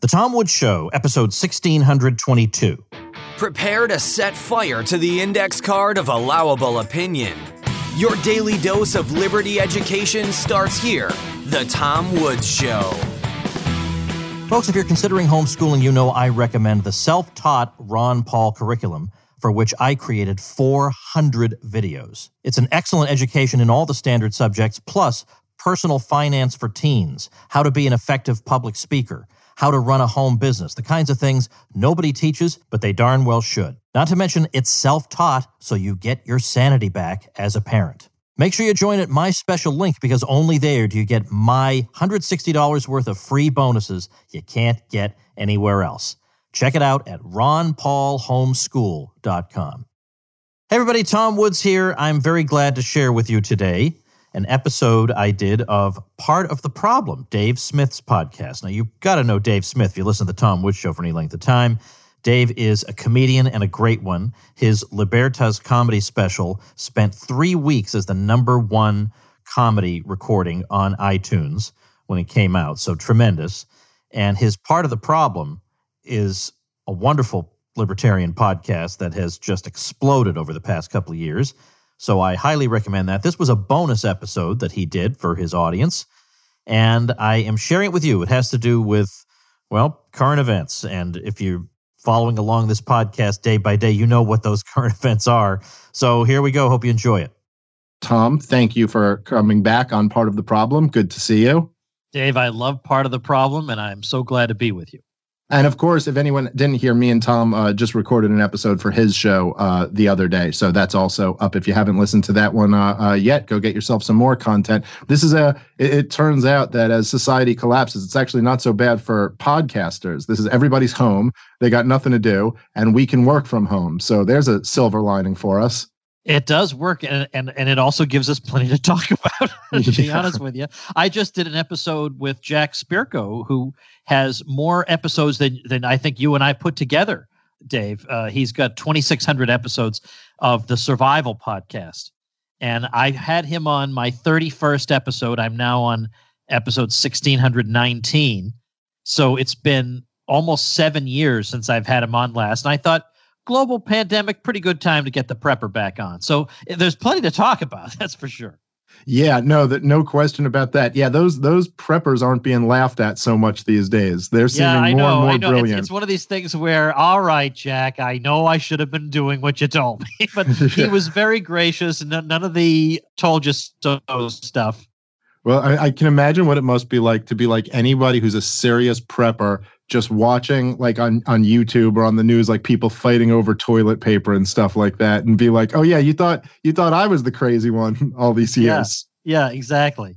The Tom Woods Show, episode 1622. Prepare to set fire to the index card of allowable opinion. Your daily dose of liberty education starts here. The Tom Woods Show. Folks, if you're considering homeschooling, you know I recommend the self taught Ron Paul curriculum, for which I created 400 videos. It's an excellent education in all the standard subjects, plus personal finance for teens, how to be an effective public speaker how to run a home business, the kinds of things nobody teaches, but they darn well should. Not to mention, it's self taught, so you get your sanity back as a parent. Make sure you join at my special link because only there do you get my $160 worth of free bonuses you can't get anywhere else. Check it out at ronpaulhomeschool.com. Hey everybody, Tom Woods here. I'm very glad to share with you today an episode I did of Part of the Problem, Dave Smith's podcast. Now, you've got to know Dave Smith if you listen to the Tom Woods Show for any length of time. Dave is a comedian and a great one. His Libertas comedy special spent three weeks as the number one comedy recording on iTunes when it came out. So tremendous. And his Part of the Problem is a wonderful libertarian podcast that has just exploded over the past couple of years. So I highly recommend that. This was a bonus episode that he did for his audience, and I am sharing it with you. It has to do with, well, current events. And if you're following along this podcast day by day, you know what those current events are. So here we go. Hope you enjoy it. Tom, thank you for coming back on Part of the Problem. Good to see you. Dave, I love Part of the Problem, and I'm so glad to be with you. And of course, if anyone didn't hear, me and Tom uh, just recorded an episode for his show uh, the other day, so that's also up. If you haven't listened to that one uh, uh yet, go get yourself some more content. This is a. It, it, turns out that as society collapses, it's actually not so bad for podcasters. This is everybody's home; they got nothing to do, and we can work from home. So there's a silver lining for us. It does work, and, and and it also gives us plenty to talk about. to be honest with you, I just did an episode with Jack Spirko, who has more episodes than than I think you and I put together. Dave, uh, he's got 2,600 episodes of the Survival podcast, and I had him on my 31st episode. I'm now on episode 1619, so it's been almost seven years since I've had him on last. And I thought global pandemic, pretty good time to get the prepper back on. So there's plenty to talk about. That's for sure. Yeah, no, that no question about that. Yeah, those those preppers aren't being laughed at so much these days. They're seeming yeah, I know, more and more I know. brilliant. It's, it's, one of these things where, all right, Jack, I know I should have been doing what you told me, but he was very gracious and none of the told you so stuff. Well, I, I, can imagine what it must be like to be like anybody who's a serious prepper just watching like on on YouTube or on the news like people fighting over toilet paper and stuff like that and be like, "Oh yeah, you thought you thought I was the crazy one all these years." Yeah, yeah exactly.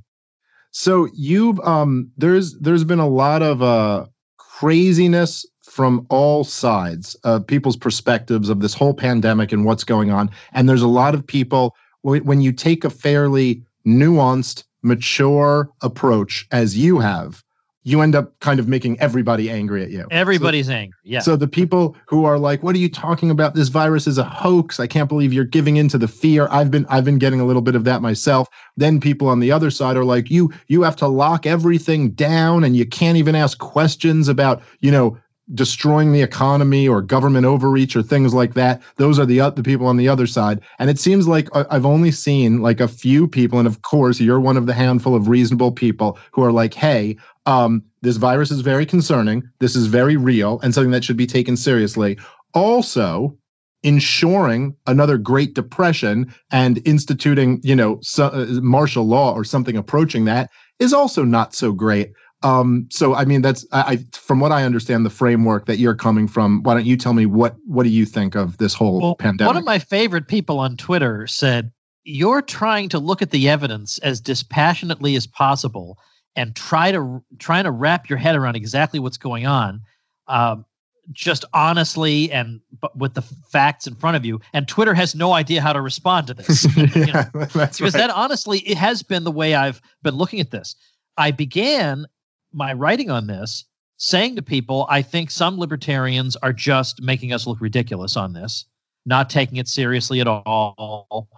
So you've um there's there's been a lot of uh craziness from all sides of people's perspectives of this whole pandemic and what's going on and there's a lot of people when you take a fairly nuanced mature approach as you have you end up kind of making everybody angry at you. Everybody's so, angry. Yeah. So the people who are like, "What are you talking about? This virus is a hoax. I can't believe you're giving into the fear." I've been I've been getting a little bit of that myself. Then people on the other side are like, "You you have to lock everything down and you can't even ask questions about, you know, destroying the economy or government overreach or things like that. Those are the the people on the other side. And it seems like I've only seen like a few people, and of course, you're one of the handful of reasonable people who are like, "Hey, um, this virus is very concerning. This is very real and something that should be taken seriously." Also, ensuring another Great Depression and instituting, you know, so, uh, martial law or something approaching that is also not so great. Um, so I mean, that's I, from what I understand the framework that you're coming from. Why don't you tell me what what do you think of this whole well, pandemic? One of my favorite people on Twitter said, "You're trying to look at the evidence as dispassionately as possible and try to trying to wrap your head around exactly what's going on." Um, just honestly and but with the facts in front of you and twitter has no idea how to respond to this yeah, you know? because right. that honestly it has been the way i've been looking at this i began my writing on this saying to people, I think some libertarians are just making us look ridiculous on this, not taking it seriously at all,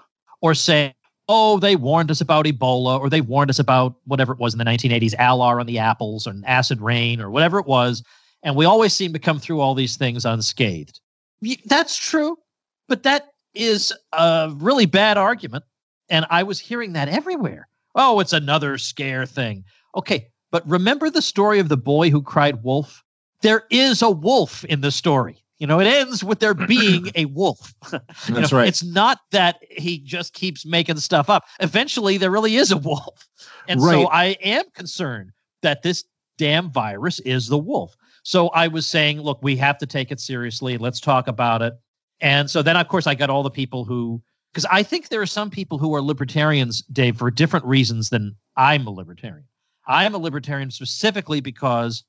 or saying, oh, they warned us about Ebola, or they warned us about whatever it was in the 1980s, Alar on the apples, or acid rain, or whatever it was. and we always seem to come through all these things unscathed. That's true, but that is a really bad argument. And I was hearing that everywhere. Oh, it's another scare thing. Okay, but remember the story of the boy who cried wolf? There is a wolf in the story. You know, it ends with there being a wolf. That's know, right. It's not that he just keeps making stuff up. Eventually, there really is a wolf. And Right. so I am concerned that this damn virus is the wolf. So I was saying, look, we have to take it seriously. Let's talk about it. And so then, of course, I got all the people who, because I think there are some people who are libertarians, Dave, for different reasons than I'm a libertarian. I'm a libertarian specifically because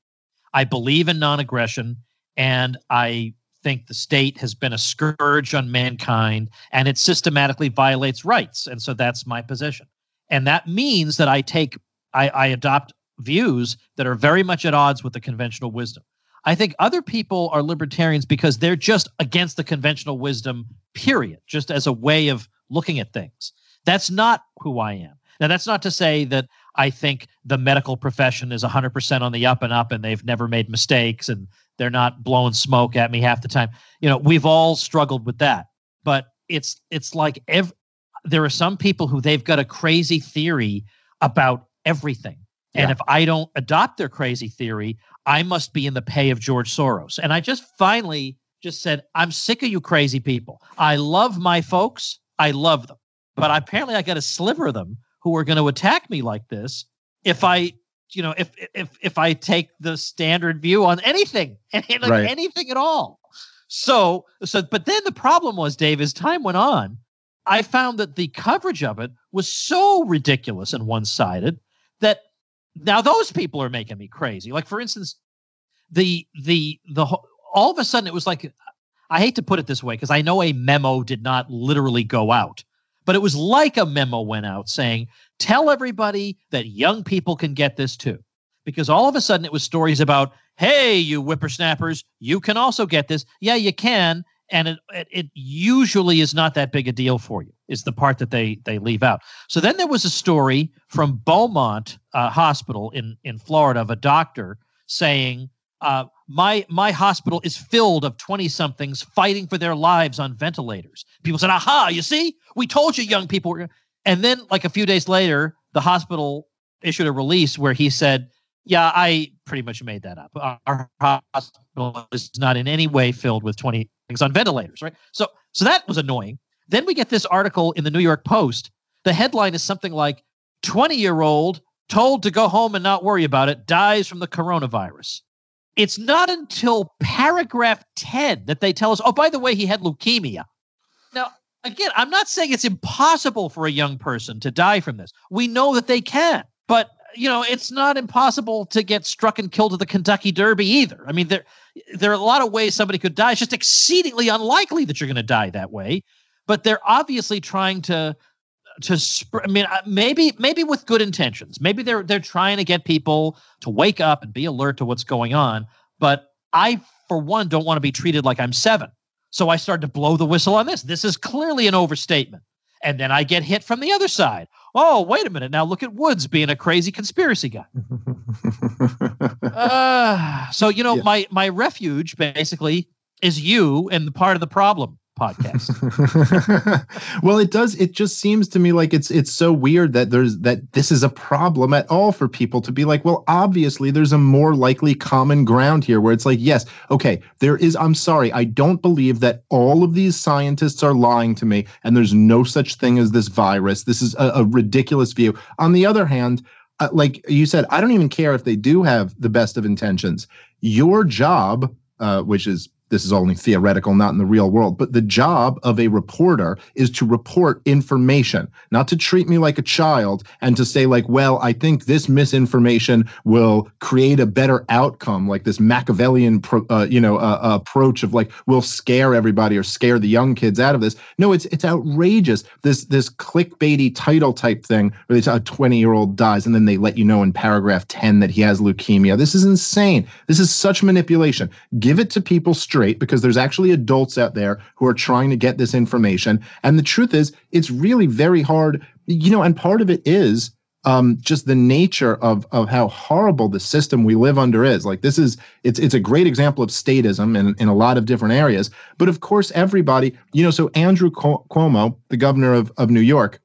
I believe in non aggression and I think the state has been a scourge on mankind and it systematically violates rights. And so that's my position. And that means that I take, I, I adopt views that are very much at odds with the conventional wisdom. I think other people are libertarians because they're just against the conventional wisdom, period, just as a way of looking at things. That's not who I am. Now, that's not to say that I think the medical profession is 100% on the up and up and they've never made mistakes and they're not blowing smoke at me half the time. You know, we've all struggled with that. But it's it's like ev- there are some people who they've got a crazy theory about everything. And if I don't adopt their crazy theory, I must be in the pay of George Soros. And I just finally just said, I'm sick of you crazy people. I love my folks. I love them. But apparently I got a sliver of them who are going to attack me like this if I, you know, if if if I take the standard view on anything and like Right. anything at all. So so but then the problem was, Dave, as time went on, I found that the coverage of it was so ridiculous and one-sided that now those people are making me crazy. Like for instance, the the the whole- all of a sudden it was like I hate to put it this way because I know a memo did not literally go out, but it was like a memo went out saying, "Tell everybody that young people can get this too." Because all of a sudden it was stories about, "Hey, you whippersnappers, you can also get this." Yeah, you can, and it it, usually is not that big a deal for you. Is the part that they they leave out. So then there was a story from Beaumont uh, Hospital in in Florida of a doctor saying, uh, "My my hospital is filled of twenty somethings fighting for their lives on ventilators." People said, "Aha! You see, we told you, young people." Were... And then, like a few days later, the hospital issued a release where he said, "Yeah, I pretty much made that up. Our hospital is not in any way filled with twenty things on ventilators." Right. So, so that was annoying. Then we get this article in the New York Post. The headline is something like 20 year old told to go home and not worry about it dies from the coronavirus. It's not until paragraph 10 that they tell us, oh, by the way, he had leukemia. Now, again, I'm not saying it's impossible for a young person to die from this. We know that they can, but you know, it's not impossible to get struck and killed at the Kentucky Derby either. I mean, there there are a lot of ways somebody could die. It's just exceedingly unlikely that you're going to die that way but they're obviously trying to to sp- I mean uh, maybe maybe with good intentions. Maybe they're they're trying to get people to wake up and be alert to what's going on, but I for one don't want to be treated like I'm 7. So I started to blow the whistle on this. This is clearly an overstatement. And then I get hit from the other side. Oh, wait a minute. Now look at Woods being a crazy conspiracy guy. Uh, so you know, Yeah. my my refuge basically is you and the part of the problem podcast. well, it does. It just seems to me like it's it's so weird that there's that this is a problem at all for people to be like, well, obviously there's a more likely common ground here where it's like, yes, okay, there is. I'm sorry, I don't believe that all of these scientists are lying to me, and there's no such thing as this virus. This is a, a ridiculous view. On the other hand. Uh, like you said, I don't even care if they do have the best of intentions. Your job, uh, which is this is only theoretical, not in the real world, but the job of a reporter is to report information, not to treat me like a child and to say, like, well, I think this misinformation will create a better outcome, like this Machiavellian, pro, uh, you know, uh, approach of like, we'll scare everybody or scare the young kids out of this. No, it's it's outrageous. This this clickbaity title type thing where they say a 20 year old dies and then they let you know in paragraph 10 that he has leukemia. This is insane. This is such manipulation. Give it to people straight because there's actually adults out there who are trying to get this information. And the truth is, it's really very hard, you know, and part of it is um, just the nature of of how horrible the system we live under is. Like this is it's it's a great example of statism in, in a lot of different areas. But of course, everybody, you know, so Andrew Cuomo, the governor of, of New York,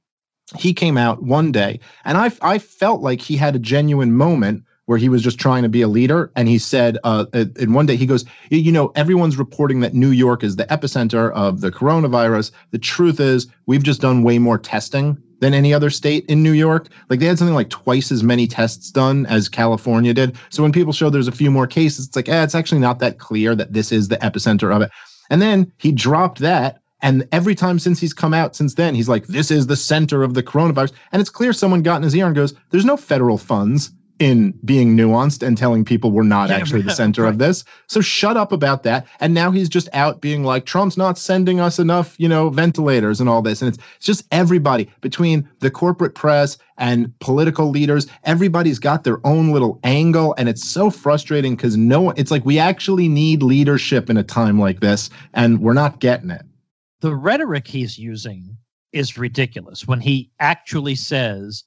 he came out one day and I I felt like he had a genuine moment where he was just trying to be a leader. And he said, uh, in one day, he goes, You know, everyone's reporting that New York is the epicenter of the coronavirus. The truth is, we've just done way more testing than any other state in New York. Like they had something like twice as many tests done as California did. So when people show there's a few more cases, it's like, eh, it's actually not that clear that this is the epicenter of it. And then he dropped that. And every time since he's come out since then, he's like, this is the center of the coronavirus. And it's clear someone got in his ear and goes, there's no federal funds in being nuanced and telling people we're not yeah, actually the center right. of this. So shut up about that. And now he's just out being like, Trump's not sending us enough, you know, ventilators and all this. And it's, it's just everybody between the corporate press and political leaders, everybody's got their own little angle. And it's so frustrating because no one, it's like we actually need leadership in a time like this, and we're not getting it. The rhetoric he's using is ridiculous when he actually says,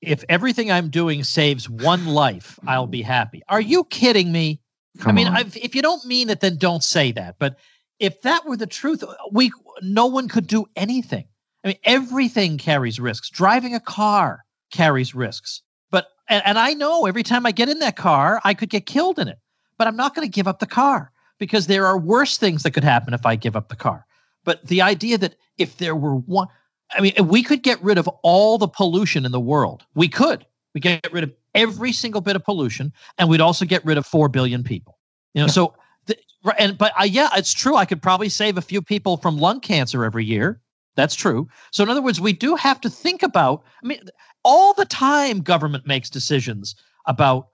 if everything I'm doing saves one life, I'll be happy. Are you kidding me? Come I mean, if you don't mean it, then don't say that. But if that were the truth, we no one could do anything. I mean, everything carries risks. Driving a car carries risks. But and, and I know every time I get in that car, I could get killed in it. But I'm not going to give up the car because there are worse things that could happen if I give up the car. But the idea that if there were one, I mean, we could get rid of all the pollution in the world. We could. We get rid of every single bit of pollution, and we'd also get rid of four billion people. You know, so the, and but uh, yeah, it's true. I could probably save a few people from lung cancer every year. That's true. So in other words, we do have to think about. I mean, all the time, government makes decisions about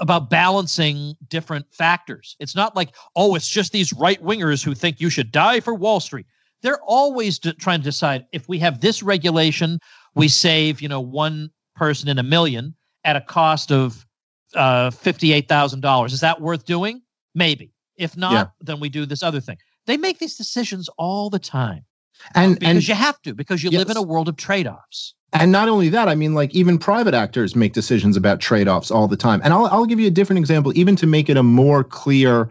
about balancing different factors. It's not like, oh, it's just these right wingers who think you should die for Wall Street they're always d- trying to decide if we have this regulation, we save, you know, one person in a million at a cost of uh, $58,000. Is that worth doing? Maybe. If not, yeah. then we do this other thing. They make these decisions all the time. And because and, you have to, because you yes. live in a world of trade offs. And not only that, I mean, like even private actors make decisions about trade offs all the time. And I'll, I'll give you a different example, even to make it a more clear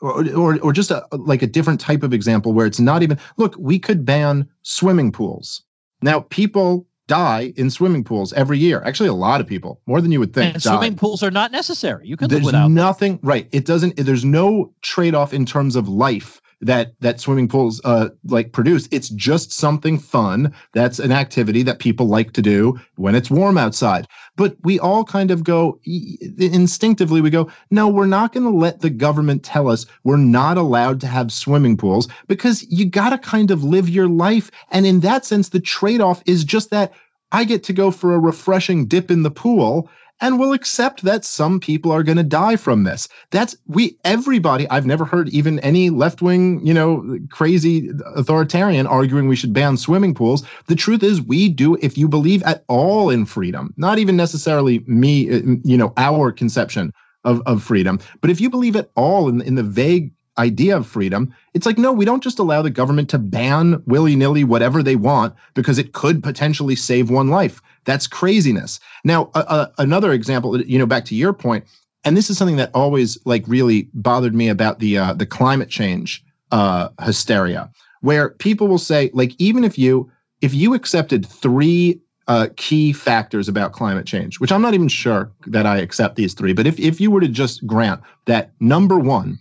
or, or, or just a, like a different type of example where it's not even look we could ban swimming pools. Now people die in swimming pools every year. Actually a lot of people more than you would think and swimming pools are not necessary. You can there's live without nothing right it doesn't there's no trade-off in terms of life that that swimming pools uh like produce. It's just something fun. That's an activity that people like to do when it's warm outside. But we all kind of go instinctively we go no we're not going to let the government tell us we're not allowed to have swimming pools because you got to kind of live your life. And in that sense the trade-off is just that I get to go for a refreshing dip in the pool and we'll accept that some people are going to die from this. That's we everybody. I've never heard even any left wing, you know, crazy authoritarian arguing we should ban swimming pools. The truth is, we do. If you believe at all in freedom, not even necessarily me, uh, you know, our conception of of freedom, but if you believe at all in in the vague idea of freedom. It's like, no, we don't just allow the government to ban willy nilly whatever they want because it could potentially save one life. That's craziness. Now, uh, another example, you know, back to your point, and this is something that always like really bothered me about the uh, the climate change uh, hysteria, where people will say, like, even if you if you accepted three uh, key factors about climate change, which I'm not even sure that I accept these three, but if if you were to just grant that number one,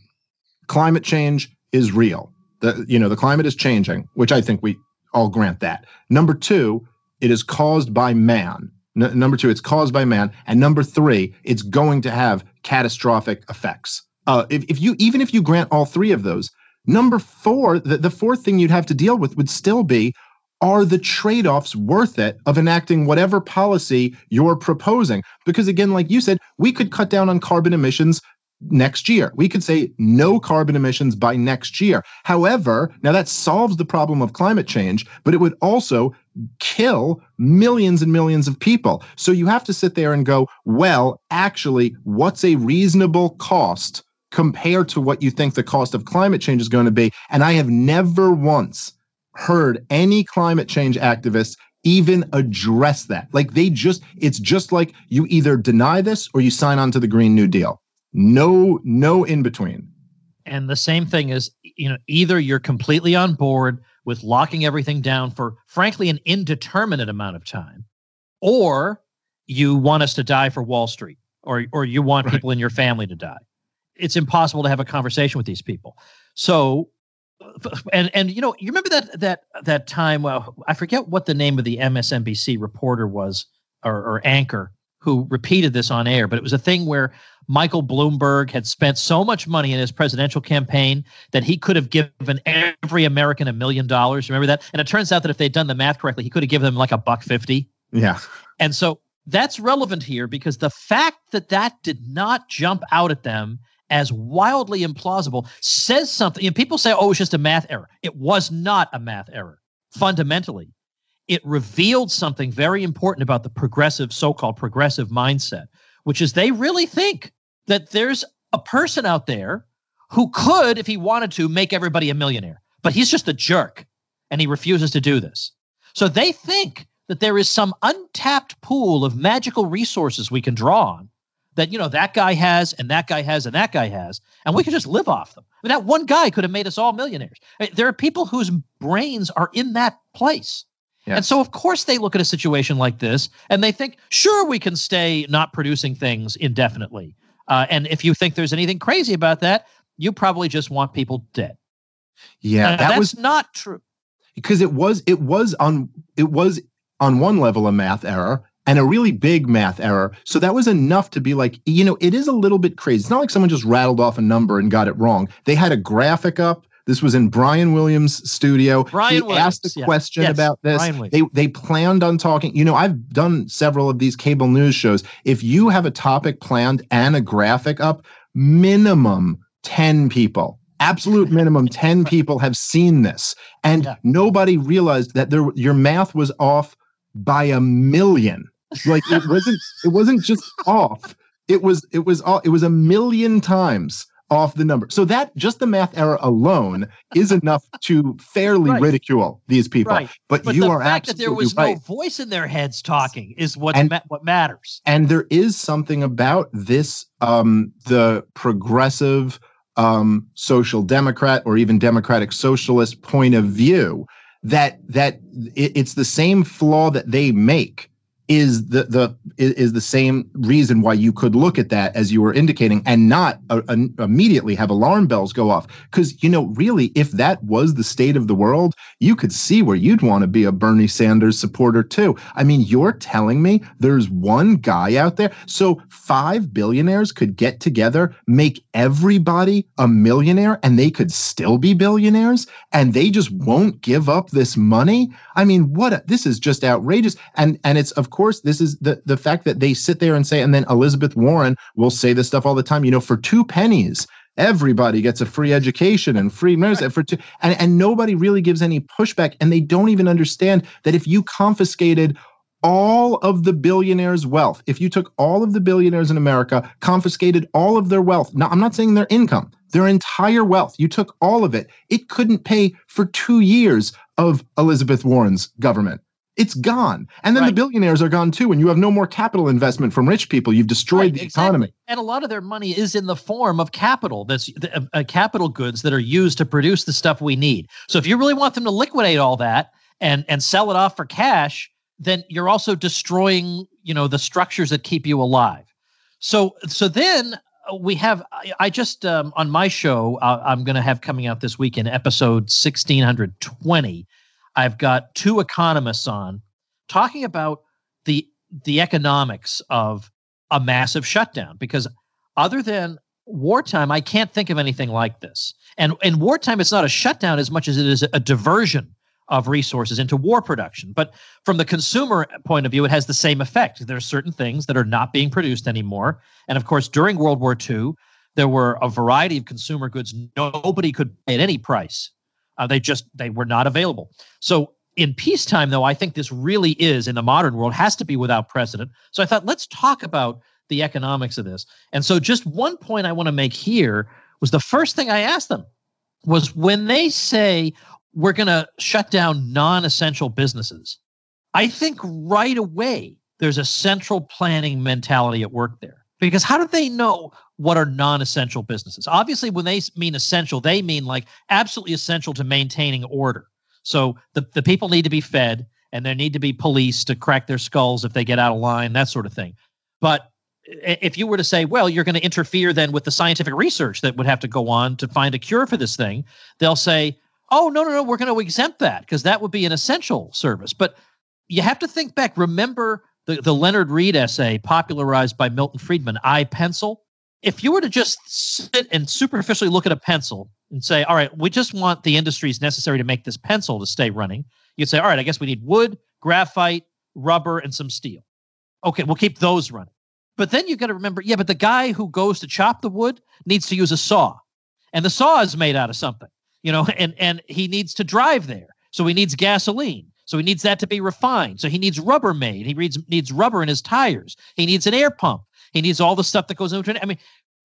climate change is real, the you know the climate is changing, which I think we all grant that. Number two, it is caused by man. N- number two, it's caused by man. And number three, it's going to have catastrophic effects. Uh, if, if you even if you grant all three of those, number four, the, the fourth thing you'd have to deal with would still be are the trade offs worth it of enacting whatever policy you're proposing? Because again, like you said, we could cut down on carbon emissions next year. We could say no carbon emissions by next year. However, now that solves the problem of climate change, but it would also kill millions and millions of people. So you have to sit there and go, well, actually, what's a reasonable cost compared to what you think the cost of climate change is going to be? And I have never once heard any climate change activists even address that. Like they just, it's just like you either deny this or you sign on to the Green New Deal. No, no in between. And the same thing is, you know, either you're completely on board with locking everything down for, frankly, an indeterminate amount of time, or you want us to die for Wall Street, or or you want right. people in your family to die. It's impossible to have a conversation with these people. So, and and you know, you remember that that that time? Well, I forget what the name of the MSNBC reporter was or, or anchor who repeated this on air, but it was a thing where Michael Bloomberg had spent so much money in his presidential campaign that he could have given every American a million dollars. Remember that? And it turns out that if they'd done the math correctly, he could have given them like a buck fifty. Yeah. And so that's relevant here because the fact that that did not jump out at them as wildly implausible says something. And people say, oh, it's just a math error. It was not a math error. Fundamentally, it revealed something very important about the progressive, so called progressive mindset, which is they really think that there's a person out there who could, if he wanted to, make everybody a millionaire. But he's just a jerk and he refuses to do this. So they think that there is some untapped pool of magical resources we can draw on that you know that guy has and that guy has and that guy has and we could just live off them I mean, that one guy could have made us all millionaires there are people whose brains are in that place and so of course they look at a situation like this and they think sure we can stay not producing things indefinitely uh, and if you think there's anything crazy about that you probably just want people dead yeah that was not true because it was it was on it was on one level a math error and a really big math error. So that was enough to be like, you know, it is a little bit crazy. It's not like someone just rattled off a number and got it wrong. They had a graphic up. This was in Brian Williams' studio. Brian he Williams, asked a yeah. question yes, about this. They they planned on talking. You know, I've done several of these cable news shows. If you have a topic planned and a graphic up, minimum 10 people absolute minimum 10 people have seen this and yeah. nobody realized that there your math was off by a million. Like it wasn't it wasn't just off. It was it was all it was a million times off the number. So that just the math error alone is enough to fairly right. ridicule these people. Right. But, but you the are fact absolutely that there was right. no voice in their heads talking is what ma- what matters. And there is something about this um the progressive um social democrat or even democratic socialist point of view that that it, it's the same flaw that they make is the the is the same reason why you could look at that as you were indicating and not uh, immediately have alarm bells go off. Because you know really if that was the state of the world you could see where you'd want to be a Bernie Sanders supporter too. I mean you're telling me there's one guy out there. So five billionaires could get together make everybody a millionaire and they could still be billionaires and they just won't give up this money? I mean what a, this is just outrageous. And and it's of course this is the the fact that they sit there and say and then elizabeth warren will say this stuff all the time you know for two pennies everybody gets a free education and free medicine for two and, and nobody really gives any pushback and they don't even understand that if you confiscated all of the billionaires' wealth, if you took all of the billionaires in America, confiscated all of their wealth, now I'm not saying their income, their entire wealth, you took all of it, it couldn't pay for two years of Elizabeth Warren's government. It's gone. And then the billionaires are gone too. And you have no more capital investment from rich people. You've destroyed Right, the exactly. economy. And a lot of their money is in the form of capital. That's uh, uh, capital goods that are used to produce the stuff we need. So if you really want them to liquidate all that and and sell it off for cash, then you're also destroying, you know, the structures that keep you alive. So so then uh, we have I, I just um, on my show uh, I'm going to have coming out this weekend episode 1620 I've got two economists on talking about the the economics of a massive shutdown because other than wartime I can't think of anything like this. And in wartime it's not a shutdown as much as it is a diversion of resources into war production. But from the consumer point of view, it has the same effect. There are certain things that are not being produced anymore. And of course, during World War II, there were a variety of consumer goods nobody could buy at any price. Uh, they just they were not available. So in peacetime, though, I think this really is in the modern world has to be without precedent. So I thought let's talk about the economics of this. And so just one point I want to make here was the first thing I asked them was when they say we're going to shut down non-essential businesses. I think right away there's a central planning mentality at work there. Because how do they know what are non essential businesses? Obviously, when they mean essential, they mean like absolutely essential to maintaining order. So the, the people need to be fed and there need to be police to crack their skulls if they get out of line, that sort of thing. But if you were to say, well, you're going to interfere then with the scientific research that would have to go on to find a cure for this thing, they'll say, oh, no, no, no, we're going to exempt that because that would be an essential service. But you have to think back. Remember the, the Leonard Read essay popularized by Milton Friedman, I Pencil? If you were to just sit and superficially look at a pencil and say, all right, we just want the industries necessary to make this pencil to stay running, you'd say, all right, I guess we need wood, graphite, rubber, and some steel. Okay, we'll keep those running. But then you've got to remember, yeah, but the guy who goes to chop the wood needs to use a saw. And the saw is made out of something, you know, and, and he needs to drive there. So he needs gasoline. So he needs that to be refined. So he needs rubber made. He needs needs rubber in his tires. He needs an air pump. He needs all the stuff that goes into it. I mean,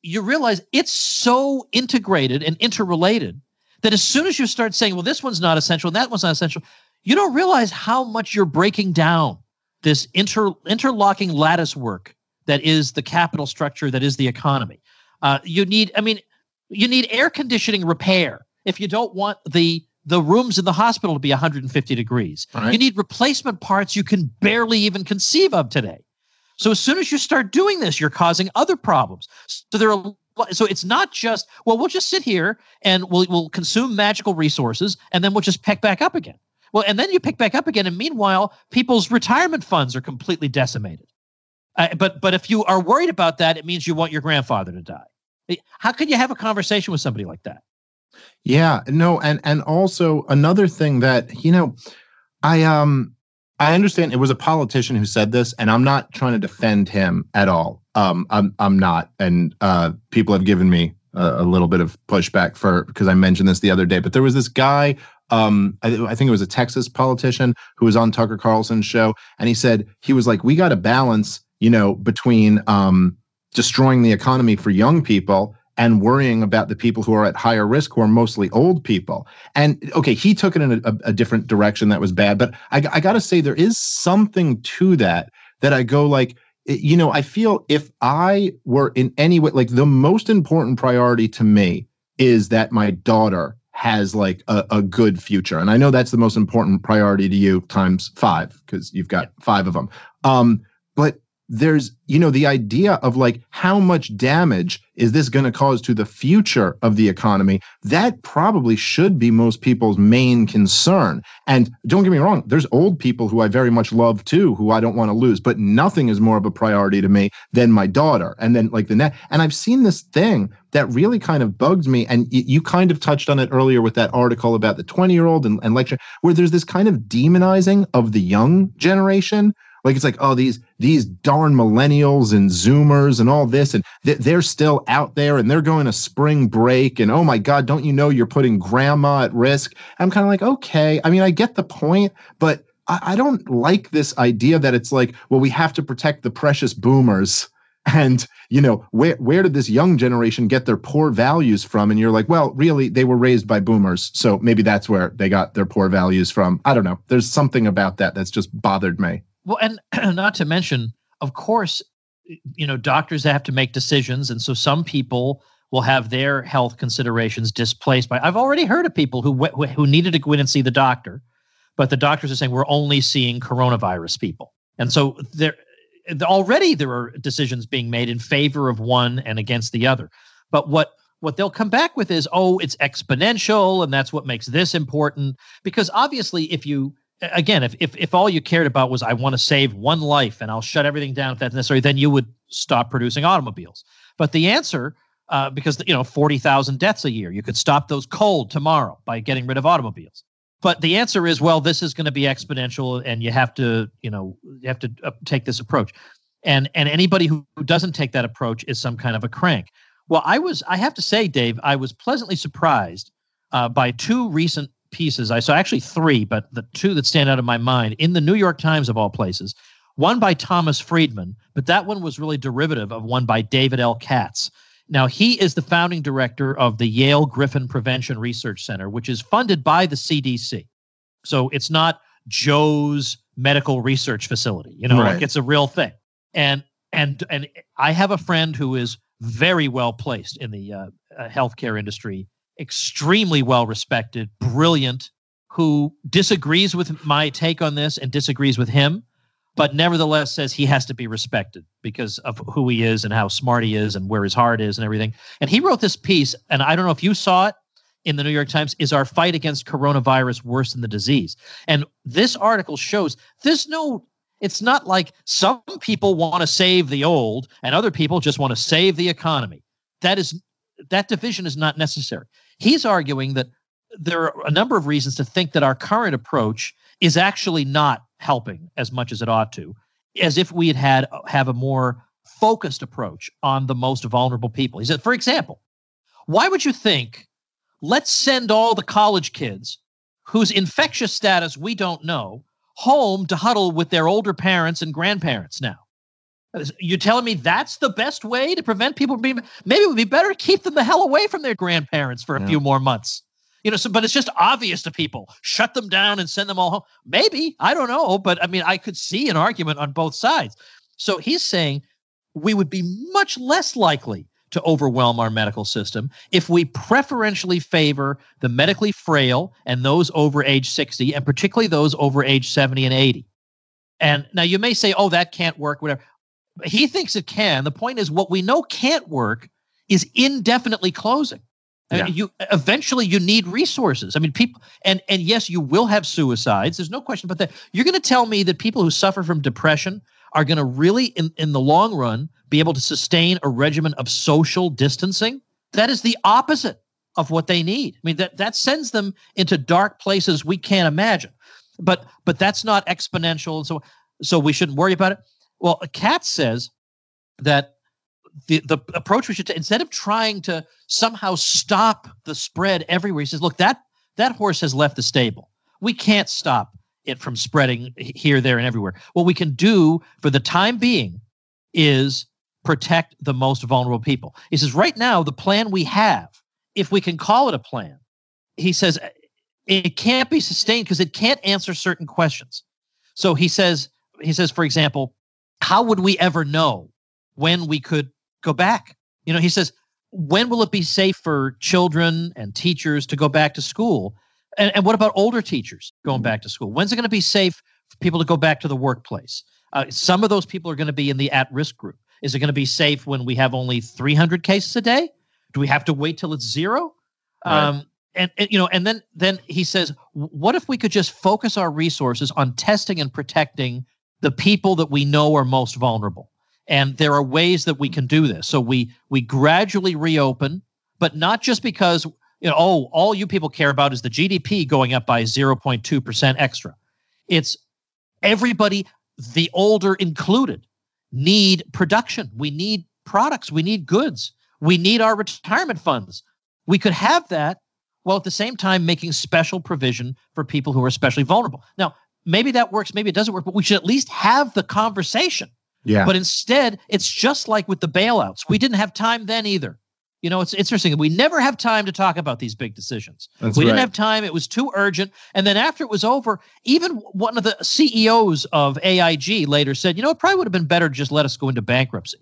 you realize it's so integrated and interrelated that as soon as you start saying, well, this one's not essential and that one's not essential, you don't realize how much you're breaking down this inter interlocking lattice work that is the capital structure that is the economy. Uh, you need, I mean, you need air conditioning repair if you don't want the the rooms in the hospital to be 150 degrees. Right. You need replacement parts you can barely even conceive of today. So as soon as you start doing this, you're causing other problems. So there are so it's not just well, we'll just sit here and we'll we'll consume magical resources and then we'll just pick back up again. Well, and then you pick back up again, and meanwhile, people's retirement funds are completely decimated. Uh, but but if you are worried about that, it means you want your grandfather to die. How can you have a conversation with somebody like that? Yeah, no, and and also another thing that you know, I um I understand it was a politician who said this, and I'm not trying to defend him at all. Um, I'm I'm not, and uh, people have given me a, a little bit of pushback for because I mentioned this the other day. But there was this guy, um, I, I think it was a Texas politician who was on Tucker Carlson's show, and he said he was like, we got to balance, you know, between um, destroying the economy for young people and worrying about the people who are at higher risk, who are mostly old people. And okay, he took it in a, a different direction that was bad, but I, I got to say there is something to that that I go like, you know, I feel if I were in any way, like the most important priority to me is that my daughter has like a, a good future. And I know that's the most important priority to you times five, because you've got five of them. Um, there's you know the idea of like how much damage is this going to cause to the future of the economy? That probably should be most people's main concern. And don't get me wrong there's old people who i very much love too who i don't want to lose but nothing is more of a priority to me than my daughter. And then like the net and i've seen this thing that really kind of bugs me and y- you kind of touched on it earlier with that article about the 20 year old and, and lecture where there's this kind of demonizing of the young generation. Like it's like, oh, these these darn millennials and Zoomers and all this, and th- they're still out there and they're going to spring break, and oh my God, don't you know you're putting grandma at risk? I'm kind of like, okay, I mean, I get the point, but I, I don't like this idea that it's like, well, we have to protect the precious boomers. And you know where where did this young generation get their poor values from? And you're like well really they were raised by boomers so maybe that's where they got their poor values from. I don't know. There's something about that that's just bothered me well, and not to mention, of course, you know, doctors have to make decisions, and so some people will have their health considerations displaced by. I've already heard of people who who needed to go in and see the doctor, but the doctors are saying we're only seeing coronavirus people, and so there already there are decisions being made in favor of one and against the other. But what what they'll come back with is, oh, it's exponential, and that's what makes this important. Because obviously, if you again, if, if if all you cared about was I want to save one life and I'll shut everything down if that's necessary, then you would stop producing automobiles. But the answer, uh, because you know forty thousand deaths a year, you could stop those cold tomorrow by getting rid of automobiles. But the answer is, well, this is going to be exponential, and you have to, you know, you have to uh, take this approach. And and anybody who, doesn't take that approach is some kind of a crank. Well, I was, I have to say, Dave, I was pleasantly surprised uh, by two recent pieces. I saw actually three, but the two that stand out in my mind in the New York Times of all places. One by Thomas Friedman, but that one was really derivative of one by David L. Katz. Now, he is the founding director of the Yale Griffin Prevention Research Center, which is funded by the CDC. So it's not Joe's medical research facility. You know, Right. like it's a real thing. And and and I have a friend who is very well placed in the uh, uh, healthcare industry, extremely well respected, brilliant, who disagrees with my take on this and disagrees with him, but nevertheless says he has to be respected because of who he is and how smart he is and where his heart is and everything. And he wrote this piece, and I don't know if you saw it in the New York Times. Is our fight against coronavirus worse than the disease? And this article shows there's no. It's not like some people want to save the old and other people just want to save the economy. That is that division is not necessary. He's arguing that there are a number of reasons to think that our current approach is actually not helping as much as it ought to, as if we had had have a more focused approach on the most vulnerable people. He said, for example, why would you think let's send all the college kids whose infectious status we don't know home to huddle with their older parents and grandparents now? You're telling me that's the best way to prevent people from being maybe it would be better to keep them the hell away from their grandparents for a Yeah. few more months. You know, so but it's just obvious to people. Shut them down and send them all home. Maybe, I don't know, but I mean I could see an argument on both sides. So he's saying we would be much less likely to overwhelm our medical system if we preferentially favor the medically frail and those over age 60 and particularly those over age 70 and 80. And now you may say, oh, that can't work, whatever. He thinks it can. The point is, what we know can't work is indefinitely closing. I mean, you eventually you need resources. I mean, people and and yes, you will have suicides. There's no question about that. You're going to tell me that people who suffer from depression are going to really, in in the long run, be able to sustain a regimen of social distancing? That is the opposite of what they need. I mean, that that sends them into dark places we can't imagine. But but that's not exponential, and so so we shouldn't worry about it. Well, Katz says that the the approach we should take instead of trying to somehow stop the spread everywhere, he says, look, that that horse has left the stable. We can't stop it from spreading here, there, and everywhere. What we can do for the time being is protect the most vulnerable people. He says, right now, the plan we have, if we can call it a plan, he says it can't be sustained because it can't answer certain questions. So he says, he says, for example, how would we ever know when we could go back? You know, he says, when will it be safe for children and teachers to go back to school? And, and what about older teachers going back to school? When's it going to be safe for people to go back to the workplace? Uh, some of those people are going to be in the at risk group. Is it going to be safe when we have only 300 cases a day? Do we have to wait till it's zero? Right. Um, and, and you know, and then then he says, what if we could just focus our resources on testing and protecting the people that we know are most vulnerable? And there are ways that we can do this. So we we gradually reopen, but not just because you know, oh, all you people care about is the GDP going up by 0.2% extra. It's everybody, the older included, need production. We need products. We need goods. We need our retirement funds. We could have that while at the same time making special provision for people who are especially vulnerable. Now, maybe that works, maybe it doesn't work, but we should at least have the conversation. Yeah. But instead, it's just like with the bailouts. We didn't have time then either. You know, it's interesting. We never have time to talk about these big decisions. That's we didn't have time. It was too urgent. And then after it was over, even one of the CEOs of AIG later said, you know, it probably would have been better to just let us go into bankruptcy.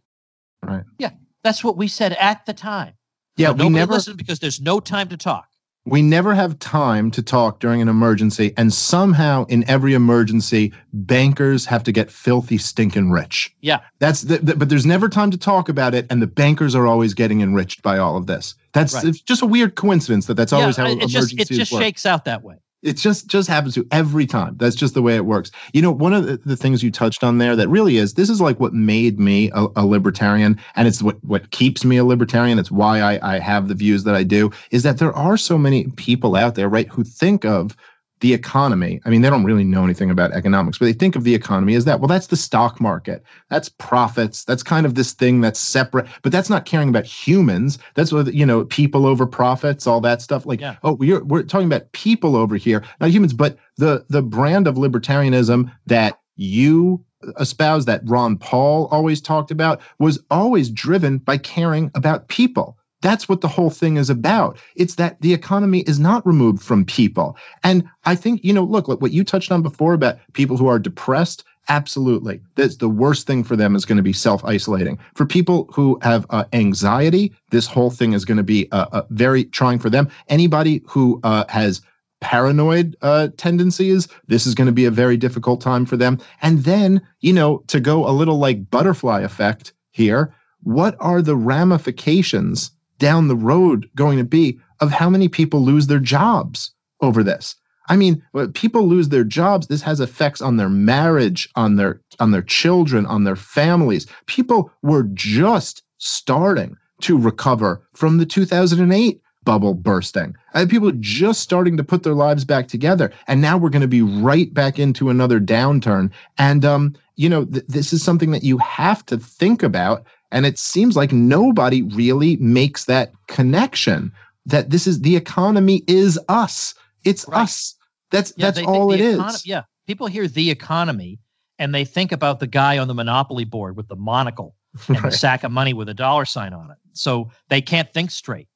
Right. Yeah. That's what we said at the time. yeah, But we never listened because there's no time to talk. We never have time to talk during an emergency, and somehow in every emergency, bankers have to get filthy, stinking rich. Yeah. That's the, the- but there's never time to talk about it, and the bankers are always getting enriched by all of this. That's Right. it's just a weird coincidence that that's always yeah, how it just emergencies it just work. shakes out that way. It just just happens to every time. That's just the way it works. You know, one of the, the things you touched on there that really is this is like what made me a, a libertarian, and it's what what keeps me a libertarian. It's why I, I have the views that I do. Is that there are so many people out there, right, who think of the economy. I mean, they don't really know anything about economics, but they think of the economy as that. Well, that's the stock market. That's profits. That's kind of this thing that's separate, but that's not caring about humans. That's what, you know, people over profits, all that stuff. Like, Yeah. oh, we're, we're talking about people over here, not humans, but the, the brand of libertarianism that you espouse that Ron Paul always talked about was always driven by caring about people. That's what the whole thing is about. It's that the economy is not removed from people. And I think, you know, look, what you touched on before about people who are depressed. Absolutely. That's the worst thing for them is going to be self isolating. For people who have uh, anxiety, this whole thing is going to be uh, uh, very trying for them. Anybody who uh, has paranoid uh, tendencies, this is going to be a very difficult time for them. And then, you know, to go a little like butterfly effect here, what are the ramifications down the road going to be of how many people lose their jobs over this? I mean, people lose their jobs, this has effects on their marriage, on their on their children, on their families. People were just starting to recover from the 2008 bubble bursting. And people just starting to put their lives back together. And now we're going to be right back into another downturn. And, um, you know, th- this is something that you have to think about. And it seems like nobody really makes that connection that this is the economy is us. It's right. us. That's yeah, that's all it economy, is. Yeah. People hear the economy and they think about the guy on the monopoly board with the monocle and right. the sack of money with a dollar sign on it. So they can't think straight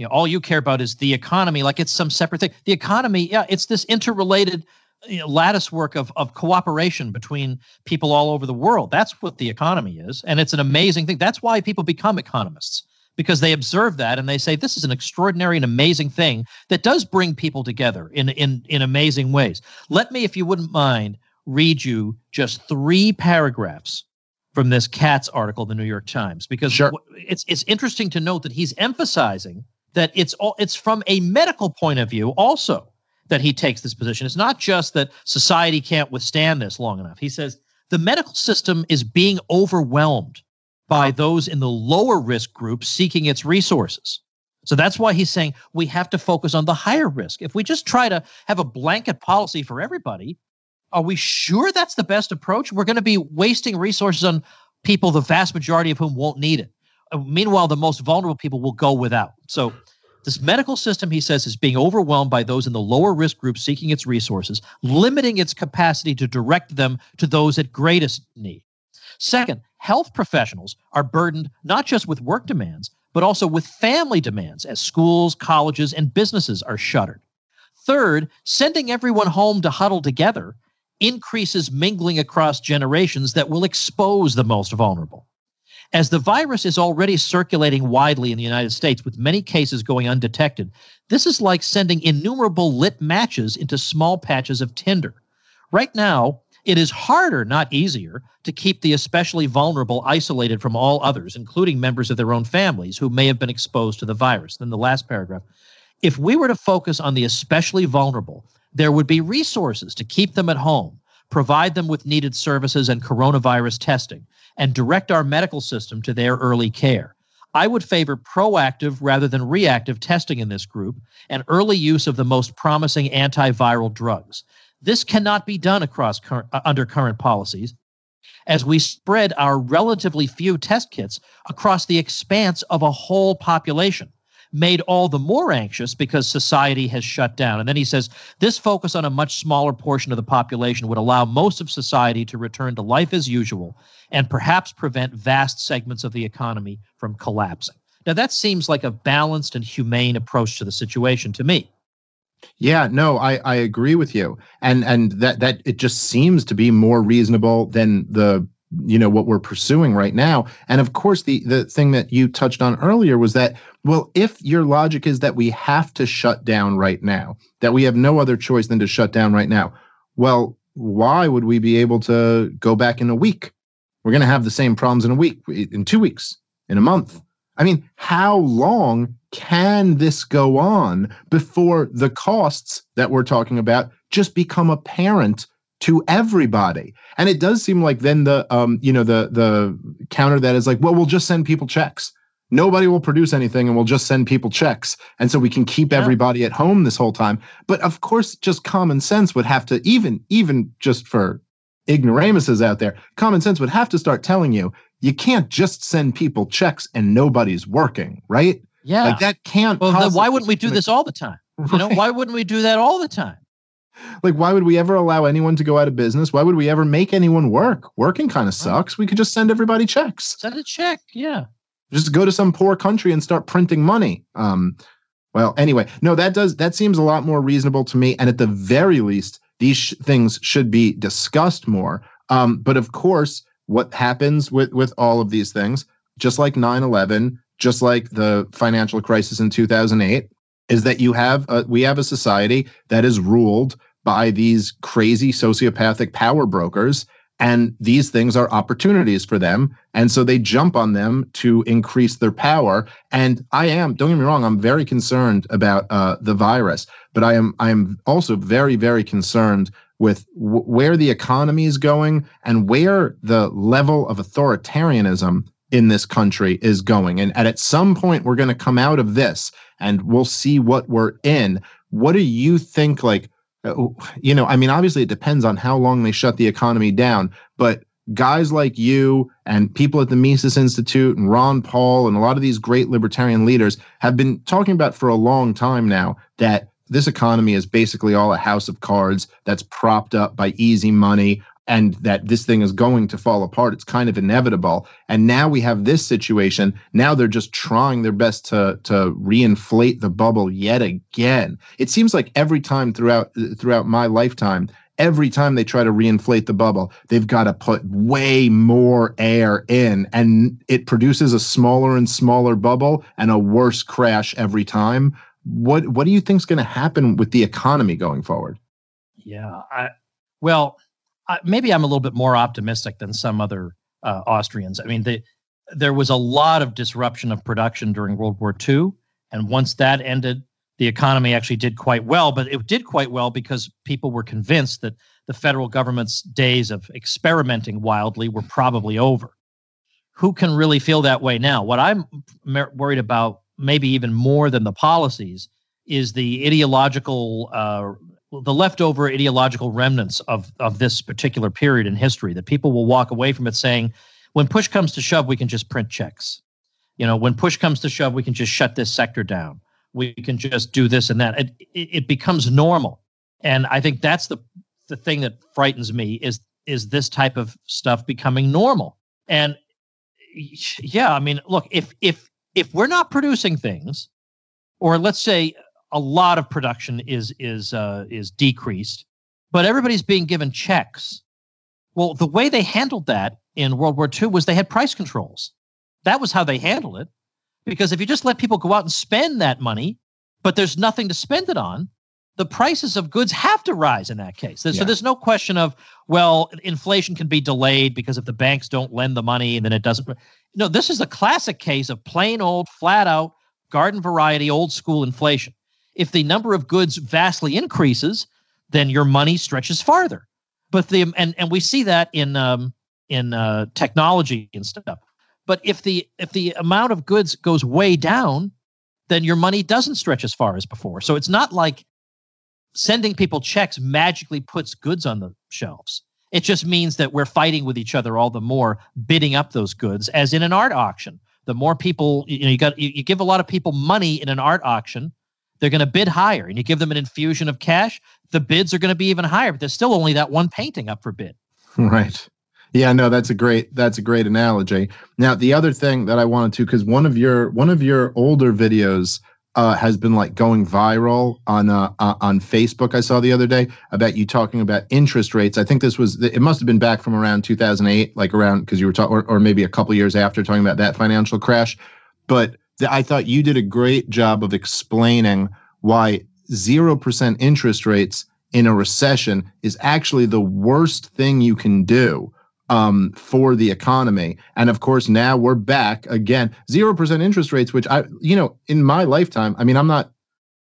you know all you care about is the economy like it's some separate thing. The economy yeah it's this interrelated you know, lattice work of, of cooperation between people all over the world. That's what the economy is and it's an amazing thing. That's why people become economists because they observe that and they say this is an extraordinary and amazing thing that does bring people together in in in amazing ways. Let me if you wouldn't mind read you just three paragraphs from this Katz article in the New York Times because sure. it's it's interesting to note that he's emphasizing that it's all it's from a medical point of view also that he takes this position. It's not just that society can't withstand this long enough. He says the medical system is being overwhelmed by those in the lower risk group seeking its resources. So that's why he's saying we have to focus on the higher risk. If we just try to have a blanket policy for everybody, are we sure that's the best approach? We're going to be wasting resources on people, the vast majority of whom won't need it. Meanwhile, the most vulnerable people will go without. So, this medical system, he says, is being overwhelmed by those in the lower risk groups seeking its resources, limiting its capacity to direct them to those at greatest need. Second, health professionals are burdened not just with work demands, but also with family demands as schools, colleges, and businesses are shuttered. Third, sending everyone home to huddle together increases mingling across generations that will expose the most vulnerable. As the virus is already circulating widely in the United States, with many cases going undetected, this is like sending innumerable lit matches into small patches of tinder. Right now, it is harder, not easier, to keep the especially vulnerable isolated from all others, including members of their own families who may have been exposed to the virus. Then the last paragraph. If we were to focus on the especially vulnerable, there would be resources to keep them at home, provide them with needed services and coronavirus testing, and direct our medical system to their early care. I would favor proactive rather than reactive testing in this group and early use of the most promising antiviral drugs. This cannot be done across cur- uh, under current policies as we spread our relatively few test kits across the expanse of a whole population made all the more anxious because society has shut down. And then he says this focus on a much smaller portion of the population would allow most of society to return to life as usual and perhaps prevent vast segments of the economy from collapsing. Now, that seems like a balanced and humane approach to the situation to me. Yeah, no, I, I agree with you. And and that that it just seems to be more reasonable than the you know what we're pursuing right now. And of course the the thing that you touched on earlier was that well if your logic is that we have to shut down right now that we have no other choice than to shut down right now well why would we be able to go back in a week? We're going to have the same problems in a week in 2 weeks in a month. I mean how long can this go on before the costs that we're talking about just become apparent to everybody. And it does seem like then the um, you know, the the counter that is like, well, we'll just send people checks. Nobody will produce anything and we'll just send people checks. And so we can keep yeah. everybody at home this whole time. But of course, just common sense would have to even even just for ignoramuses out there, common sense would have to start telling you you can't just send people checks and nobody's working, right? Yeah. Like that can't Well, why wouldn't we do this all the time? You know, why wouldn't we do that all the time? Like why would we ever allow anyone to go out of business why would we ever make anyone work working kind of sucks we could just send everybody checks send a check yeah just go to some poor country and start printing money. Um, well, anyway, no, that does that seems a lot more reasonable to me. And at the very least, these sh- things should be discussed more. Um, but of course, what happens with with all of these things, just like 9/11, just like the financial crisis in 2008, is that you have a, we have a society that is ruled by these crazy sociopathic power brokers and these things are opportunities for them. And so they jump on them to increase their power. And I am, don't get me wrong, I'm very concerned about uh, the virus, but I am, I am also very, very concerned with w- where the economy is going and where the level of authoritarianism in this country is going. And, and at some point, we're going to come out of this and we'll see what we're in. What do you think? Like, Uh, you know, I mean, obviously it depends on how long they shut the economy down, but guys like you and people at the Mises Institute and Ron Paul and a lot of these great libertarian leaders have been talking about for a long time now that this economy is basically all a house of cards that's propped up by easy money and that this thing is going to fall apart. It's kind of inevitable. And now we have this situation. Now they're just trying their best to to reinflate the bubble yet again. It seems like every time throughout throughout my lifetime, every time they try to reinflate the bubble, they've got to put way more air in and it produces a smaller and smaller bubble and a worse crash every time. What what do you think is going to happen with the economy going forward? Yeah, I well, maybe I'm a little bit more optimistic than some other uh, Austrians. I mean, the, there was a lot of disruption of production during World War II, and once that ended, the economy actually did quite well. But it did quite well because people were convinced that the federal government's days of experimenting wildly were probably over. Who can really feel that way now? What I'm worried about, maybe even more than the policies, is the ideological uh, the leftover ideological remnants of of this particular period in history that people will walk away from it saying when push comes to shove we can just print checks. You know when push comes to shove we can just shut this sector down. We can just do this and that. It, it, becomes normal. And i think that's the the thing that frightens me is is this type of stuff becoming normal. And yeah i mean look if if if we're not producing things or let's say a lot of production is is uh, is decreased, but everybody's being given checks. Well, the way they handled that in World War II was they had price controls. That was how they handled it. Because if you just let people go out and spend that money, but there's nothing to spend it on, the prices of goods have to rise in that case. So yeah. there's no question of, well, inflation can be delayed because if the banks don't lend the money and then it doesn't. No, this is a classic case of plain old, flat out, garden variety, old school inflation. If the number of goods vastly increases, then your money stretches farther. But the and and we see that in um, in uh, technology and stuff. But if the if the amount of goods goes way down, then your money doesn't stretch as far as before. So it's not like sending people checks magically puts goods on the shelves. It just means that we're fighting with each other all the more, bidding up those goods, as in an art auction. The more people, you know, you got you, you give a lot of people money in an art auction, they're going to bid higher and you give them an infusion of cash, the bids are going to be even higher, but there's still only that one painting up for bid. Right. Yeah, no, that's a great that's a great analogy. Now, the other thing that I wanted to cuz one of your one of your older videos uh, has been like going viral on uh, uh, on Facebook. I saw the other day about you talking about interest rates. I think this was it must have been back from around 2008, like around because you were talking, or, or maybe a couple years after talking about that financial crash. But I thought you did a great job of explaining why 0% interest rates in a recession is actually the worst thing you can do um, for the economy. And of course, now we're back again. 0% interest rates, which I, you know, in my lifetime, I mean, I'm not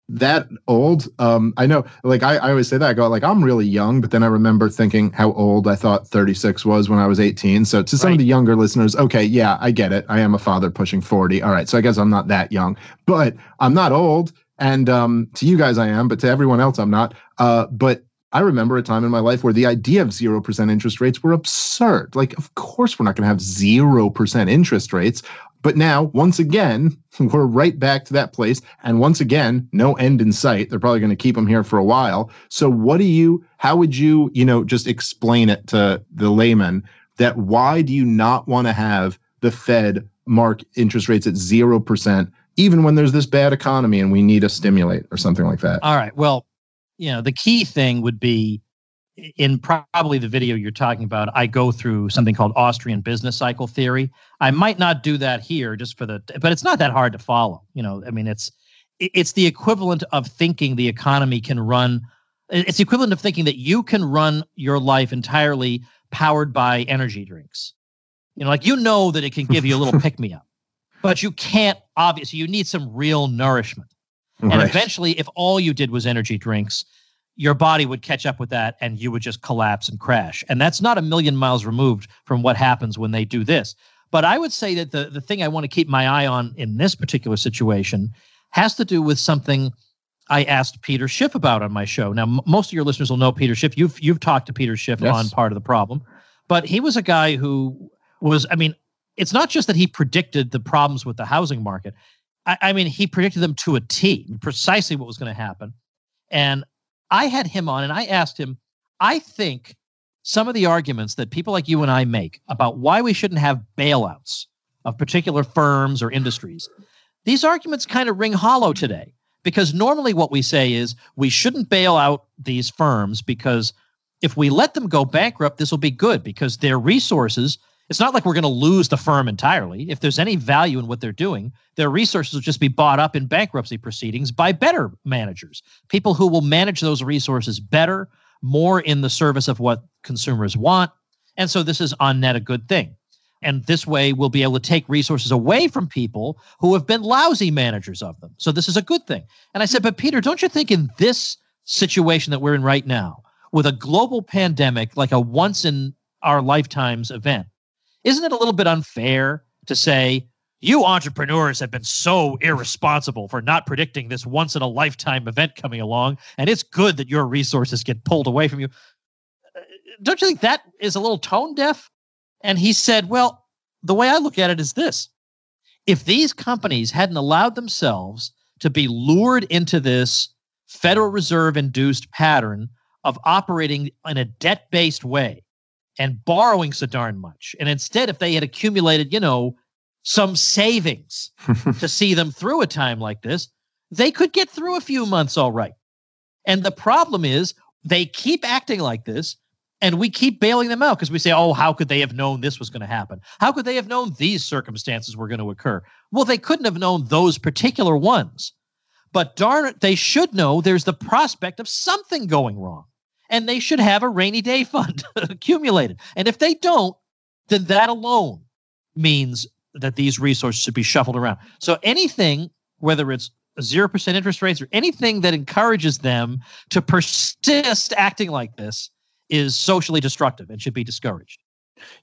that old. Um, I know, like I, I always say that I go like I'm really young, but then I remember thinking how old I thought 36 was when I was 18. So to some right. of the younger listeners, okay, yeah, I get it. I am a father pushing 40. All right, so I guess I'm not that young, but I'm not old. And um, to you guys, I am, but to everyone else, I'm not. Uh, but I remember a time in my life where the idea of 0% interest rates were absurd. Like, of course, we're not going to have 0% interest rates. But now, once again, we're right back to that place. And once again, no end in sight. They're probably going to keep them here for a while. So, what do you, how would you, you know, just explain it to the layman that why do you not want to have the Fed mark interest rates at 0%, even when there's this bad economy and we need a stimulate or something like that. All right. Well, you know, the key thing would be in probably the video you're talking about, I go through something called Austrian business cycle theory. I might not do that here just for the, but it's not that hard to follow. You know, I mean, it's it's the equivalent of thinking the economy can run. It's the equivalent of thinking that you can run your life entirely powered by energy drinks. You know, like you know that it can give you a little pick me up, but you can't. Obviously, you need some real nourishment. And right. eventually, if all you did was energy drinks, your body would catch up with that and you would just collapse and crash. And that's not a million miles removed from what happens when they do this. But I would say that the, the thing I want to keep my eye on in this particular situation has to do with something I asked Peter Schiff about on my show. Now, m- most of your listeners will know Peter Schiff. You've you've talked to Peter Schiff yes. on part of the problem, but he was a guy who was. I mean, it's not just that he predicted the problems with the housing market. I, I mean, he predicted them to a T, precisely what was going to happen. And I had him on and I asked him, I think some of the arguments that people like you and I make about why we shouldn't have bailouts of particular firms or industries, these arguments kind of ring hollow today. Because normally what we say is we shouldn't bail out these firms because if we let them go bankrupt, this will be good because their resources it's not like we're going to lose the firm entirely. If there's any value in what they're doing, their resources will just be bought up in bankruptcy proceedings by better managers, people who will manage those resources better, more in the service of what consumers want. And so this is on net a good thing. And this way, we'll be able to take resources away from people who have been lousy managers of them. So this is a good thing. And I said, but Peter, don't you think in this situation that we're in right now, with a global pandemic, like a once in our lifetimes event, isn't it a little bit unfair to say, you entrepreneurs have been so irresponsible for not predicting this once in a lifetime event coming along, and it's good that your resources get pulled away from you. Uh, don't you think that is a little tone deaf? And he said, Well, the way I look at it is this if these companies hadn't allowed themselves to be lured into this Federal Reserve induced pattern of operating in a debt based way, and borrowing so darn much. And instead, if they had accumulated, you know, some savings to see them through a time like this, they could get through a few months all right. And the problem is they keep acting like this and we keep bailing them out because we say, oh, how could they have known this was going to happen? How could they have known these circumstances were going to occur? Well, they couldn't have known those particular ones. But darn it, they should know there's the prospect of something going wrong and they should have a rainy day fund accumulated. And if they don't, then that alone means that these resources should be shuffled around. So anything, whether it's 0% interest rates or anything that encourages them to persist acting like this is socially destructive and should be discouraged.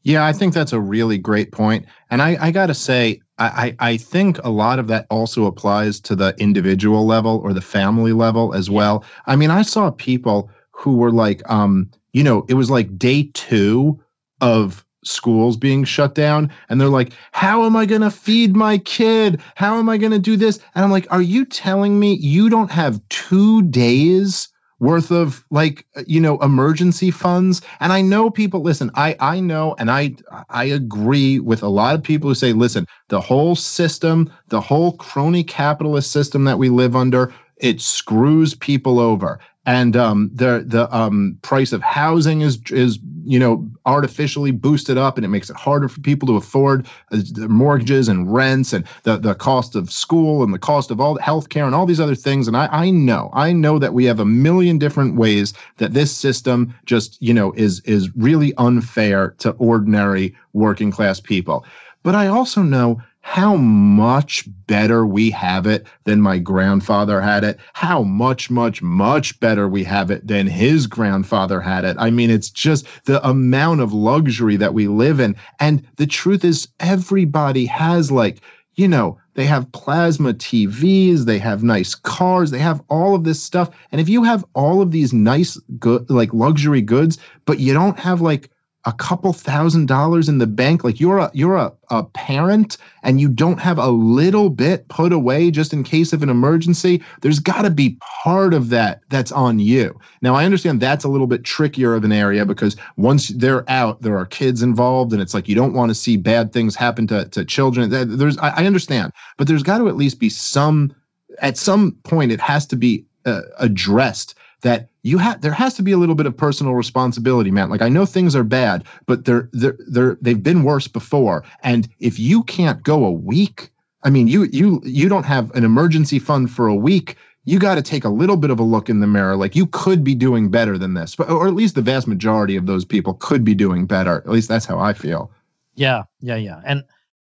Yeah, I think that's a really great point. And I, I got to say, I, I think a lot of that also applies to the individual level or the family level as well. I mean, I saw people who were like, um, you know, it was like day two of schools being shut down and they're like how am i going to feed my kid? How am i going to do this? And i'm like are you telling me you don't have 2 days worth of like you know emergency funds? And i know people listen i i know and i i agree with a lot of people who say listen the whole system the whole crony capitalist system that we live under it screws people over and um, the the um, price of housing is is you know artificially boosted up, and it makes it harder for people to afford uh, mortgages and rents, and the the cost of school and the cost of all healthcare and all these other things. And I I know I know that we have a million different ways that this system just you know is is really unfair to ordinary working class people. But I also know how much better we have it than my grandfather had it, how much, much, much better we have it than his grandfather had it. I mean, it's just the amount of luxury that we live in. And the truth is, everybody has like, you know, they have plasma TVs, they have nice cars, they have all of this stuff. And if you have all of these nice good like luxury goods, but you don't have like a couple thousand dollars in the bank. Like you're a you're a, a parent and you don't have a little bit put away just in case of an emergency. There's got to be part of that that's on you. Now i understand that's a little bit trickier of an area because once they're out there are kids involved and it's like you don't want to see bad things happen to, to children. There's I, I understand but there's got to at least be some at some point it has to be uh, addressed that you have there has to be a little bit of personal responsibility man. Like i know things are bad but they're they're they're they've been worse before. And if you can't go a week i mean you you you don't have an emergency fund for a week you got to take a little bit of a look in the mirror. Like you could be doing better than this but or at least the vast majority of those people could be doing better. At least that's how i feel. Yeah yeah yeah. And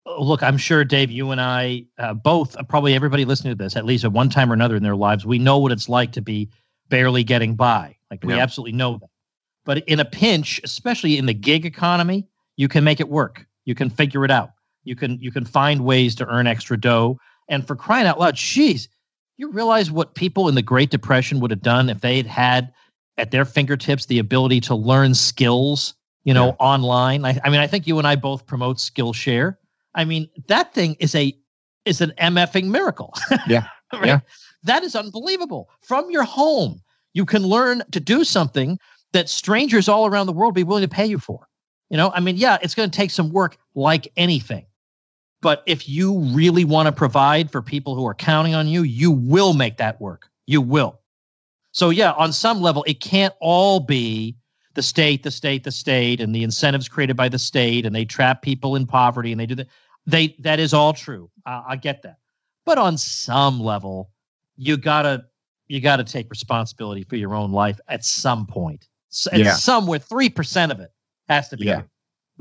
uh, look i'm sure dave you and i uh, both uh, probably everybody listening to this at least at one time or another in their lives we know what it's like to be barely getting by. Like we yeah. absolutely know that. But in a pinch, especially in the gig economy, you can make it work. You can figure it out. You can you can find ways to earn extra dough. And for crying out loud, geez, you realize what people in the Great Depression would have done if they had had at their fingertips the ability to learn skills, you know, yeah. online. I, I mean, I think you and I both promote Skillshare. I mean, that thing is a is an MFing miracle. Yeah. right? Yeah. That is unbelievable. From your home, you can learn to do something that strangers all around the world be willing to pay you for. You know, I mean, yeah, it's going to take some work like anything. But if you really want to provide for people who are counting on you, you will make that work. You will. So, yeah, on some level, it can't all be the state, the state, the state, and the incentives created by the state, and they trap people in poverty, and they do that. They that is all true. Uh, I get that. But on some level, you gotta you gotta take responsibility for your own life at some point. So, yeah. somewhere three percent of it has to be. Yeah.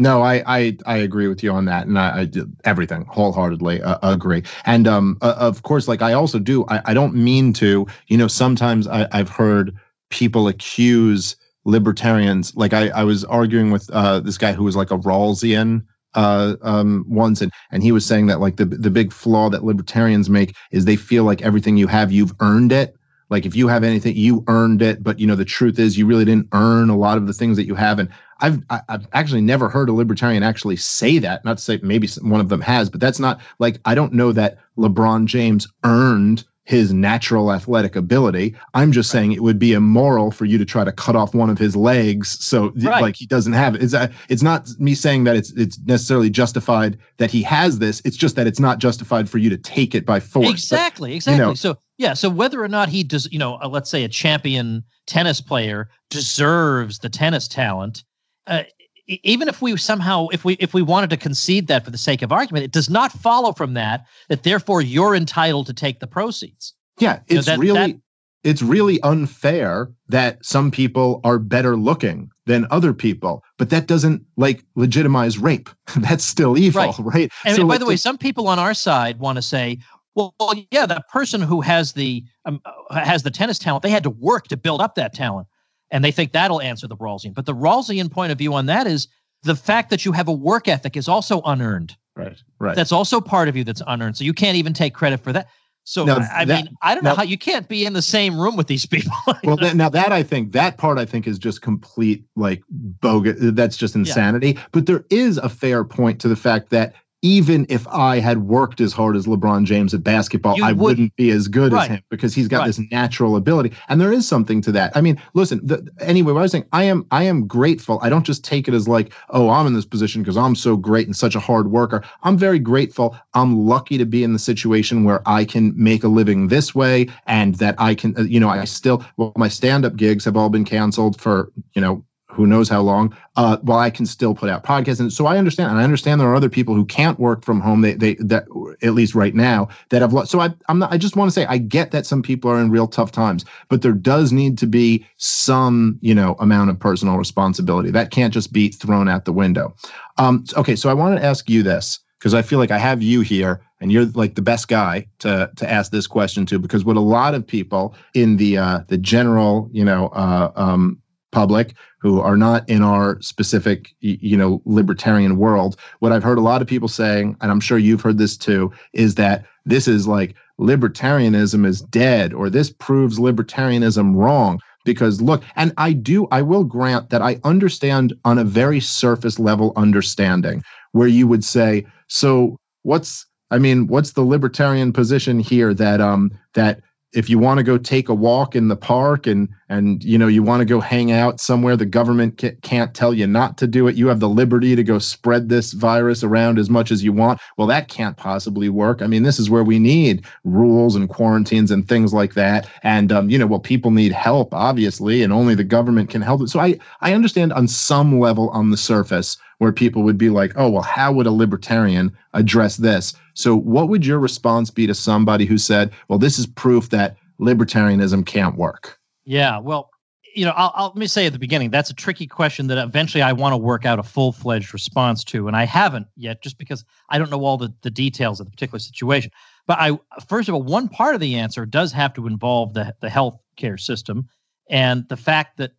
No, I, I I agree with you on that, and I, I did everything wholeheartedly uh, agree. And um, uh, of course, like I also do. I, I don't mean to. You know, sometimes I, I've heard people accuse libertarians. Like I, I was arguing with uh, this guy who was like a Rawlsian uh, um, once, and and he was saying that like the the big flaw that libertarians make is they feel like everything you have, you've earned it. Like if you have anything, you earned it. But you know the truth is, you really didn't earn a lot of the things that you have. And I've I've actually never heard a libertarian actually say that. Not to say maybe one of them has, but that's not like I don't know that LeBron James earned his natural athletic ability. I'm just right. saying it would be immoral for you to try to cut off one of his legs so right. like he doesn't have it. It's uh, it's not me saying that it's it's necessarily justified that he has this. It's just that it's not justified for you to take it by force. Exactly, but, exactly. You know, so yeah, so whether or not he does, you know, uh, let's say a champion tennis player deserves the tennis talent, uh, even if we somehow if we if we wanted to concede that for the sake of argument it does not follow from that that therefore you're entitled to take the proceeds. Yeah it's you know, that, really that, it's really unfair that some people are better looking than other people but that doesn't like legitimize rape. That's still evil right, right? and, so and by the way some people on our side want to say well, well yeah that person who has the um, uh, has the tennis talent they had to work to build up that talent and they think that'll answer the Rawlsian. But the Rawlsian point of view on that is the fact that you have a work ethic is also unearned. Right. Right. That's also part of you that's unearned. So you can't even take credit for that. So now, I that, mean, I don't know how you can't be in the same room with these people. well, that, now that I think that part I think is just complete like bogus. That's just insanity. Yeah. But there is a fair point to the fact that even if I had worked as hard as LeBron James at basketball, you I wouldn't, wouldn't be as good right. as him because he's got right. this natural ability. And there is something to that. I mean, listen, the, anyway, what I was saying, I am I am grateful. I don't just take it as like, oh, I'm in this position because I'm so great and such a hard worker. I'm very grateful. I'm lucky to be in the situation where I can make a living this way and that I can, uh, you know, I still, well, my stand-up gigs have all been canceled for, you know, who knows how long, uh, while I can still put out podcasts. And so I understand, and I understand there are other people who can't work from home. They, they, that at least right now that have, so I, I'm not, I just want to say, I get that some people are in real tough times, but there does need to be some, you know, amount of personal responsibility that can't just be thrown out the window. Um, okay. So I want to ask you this because I feel like I have you here and you're like the best guy to to ask this question to because what a lot of people in the uh the general you know uh um public who are not in our specific you know libertarian world what i've heard a lot of people saying and i'm sure you've heard this too is that this is like libertarianism is dead or this proves libertarianism wrong because look, and I do, I will grant that I understand on a very surface level understanding where you would say, so what's, I mean, what's the libertarian position here that, um, that if you want to go take a walk in the park and and you know you want to go hang out somewhere the government can't tell you not to do it. You have the liberty to go spread this virus around as much as you want. Well that can't possibly work. I mean this is where we need rules and quarantines and things like that. And um, you know well people need help obviously and only the government can help so i i understand on some level on the surface where people would be like oh well how would a libertarian address this? So, what would your response be to somebody who said, well, this is proof that libertarianism can't work? Yeah, well, you know, I'll, I'll, let me say at the beginning that's a tricky question that eventually I want to work out a full fledged response to, and I haven't yet, just because I don't know all the, the details of the particular situation. But I, first of all, one part of the answer does have to involve the the health care system and the fact that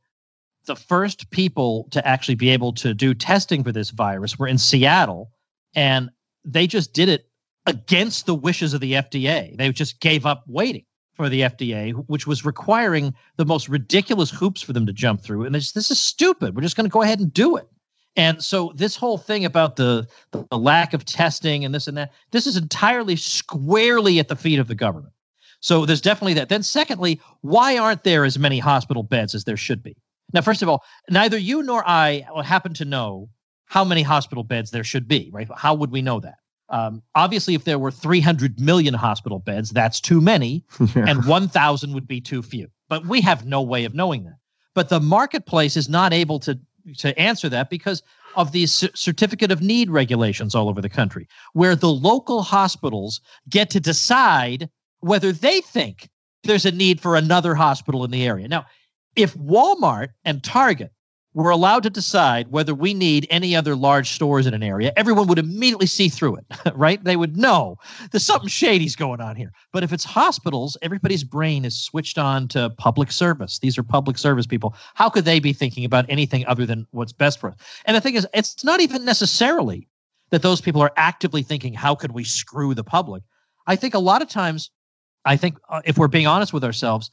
the first people to actually be able to do testing for this virus were in Seattle, and they just did it against the wishes of the FDA. They just gave up waiting for the FDA, which was requiring the most ridiculous hoops for them to jump through. And this, is stupid. We're just going to go ahead and do it. And so this whole thing about the, the lack of testing and this and that, this is entirely squarely at the feet of the government. So there's definitely that. Then secondly, why aren't there as many hospital beds as there should be? Now, first of all, neither you nor I happen to know how many hospital beds there should be, right? How would we know that? Um, obviously, if there were 300 million hospital beds, that's too many, yeah. and 1,000 would be too few. But we have no way of knowing that. But the marketplace is not able to to answer that because of these c- certificate of need regulations all over the country, where the local hospitals get to decide whether they think there's a need for another hospital in the area. Now, if Walmart and Target were allowed to decide whether we need any other large stores in an area, everyone would immediately see through it, right? They would know there's something shady's going on here. But if it's hospitals, everybody's brain is switched on to public service. These are public service people. How could they be thinking about anything other than what's best for us? And the thing is, it's not even necessarily that those people are actively thinking, how could we screw the public? I think a lot of times, I think uh, if we're being honest with ourselves,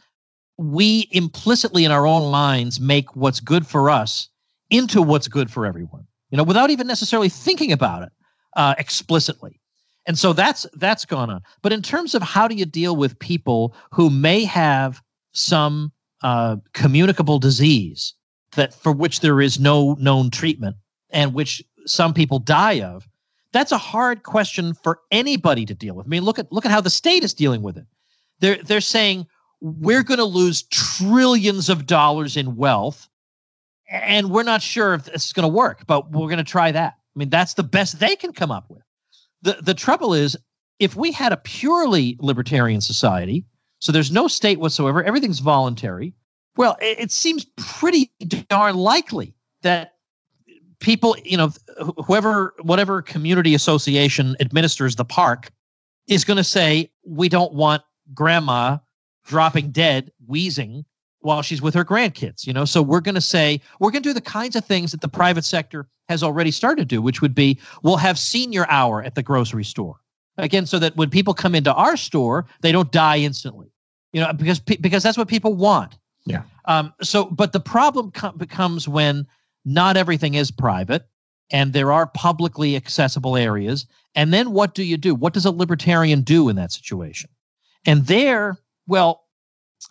we implicitly in our own minds make what's good for us into what's good for everyone you know without even necessarily thinking about it uh, explicitly. And so that's that's gone on. But in terms of how do you deal with people who may have some uh, communicable disease that for which there is no known treatment and which some people die of that's a hard question for anybody to deal with. I mean look at look at how the state is dealing with it. They're they're saying we're going to lose trillions of dollars in wealth and we're not sure if this is going to work but we're going to try that. I mean that's the best they can come up with. The the trouble is if we had a purely libertarian society so there's no state whatsoever everything's voluntary well it, it seems pretty darn likely that people you know whoever whatever community association administers the park is going to say we don't want grandma dropping dead, wheezing while she's with her grandkids. You know, so we're going to say we're going to do the kinds of things that the private sector has already started to do, which would be we'll have senior hour at the grocery store again, so that when people come into our store, they don't die instantly. You know, because because that's what people want. Yeah. Um. So, but the problem com- becomes when not everything is private and there are publicly accessible areas. And then what do you do? What does a libertarian do in that situation? And there, well,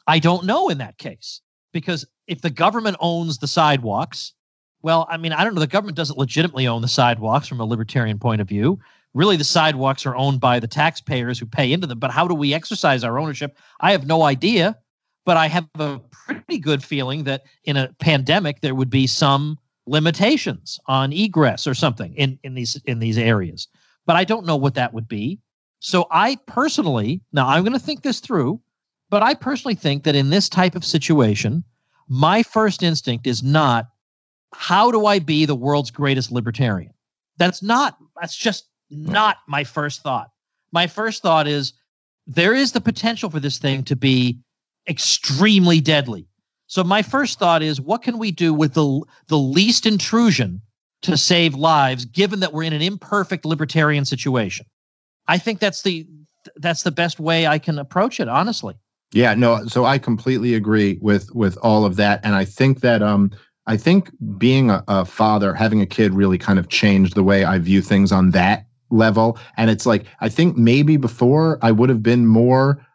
I don't know in that case because if the government owns the sidewalks, well, I mean, I don't know. The government doesn't legitimately own the sidewalks from a libertarian point of view. Really, the sidewalks are owned by the taxpayers who pay into them. But how do we exercise our ownership? I have no idea. But I have a pretty good feeling that in a pandemic, there would be some limitations on egress or something in, in these in these areas. But I don't know what that would be. So I personally, now I'm going to think this through. But I personally think that in this type of situation, my first instinct is not how do I be the world's greatest libertarian? That's not, that's just not my first thought. My first thought is there is the potential for this thing to be extremely deadly. So my first thought is what can we do with the the least intrusion to save lives given that we're in an imperfect libertarian situation? I think that's the that's the best way I can approach it honestly. Yeah, no, so I completely agree with with all of that, and I think that um, I think being a, a father, having a kid, really kind of changed the way I view things on that level. And it's like I think maybe before I would have been more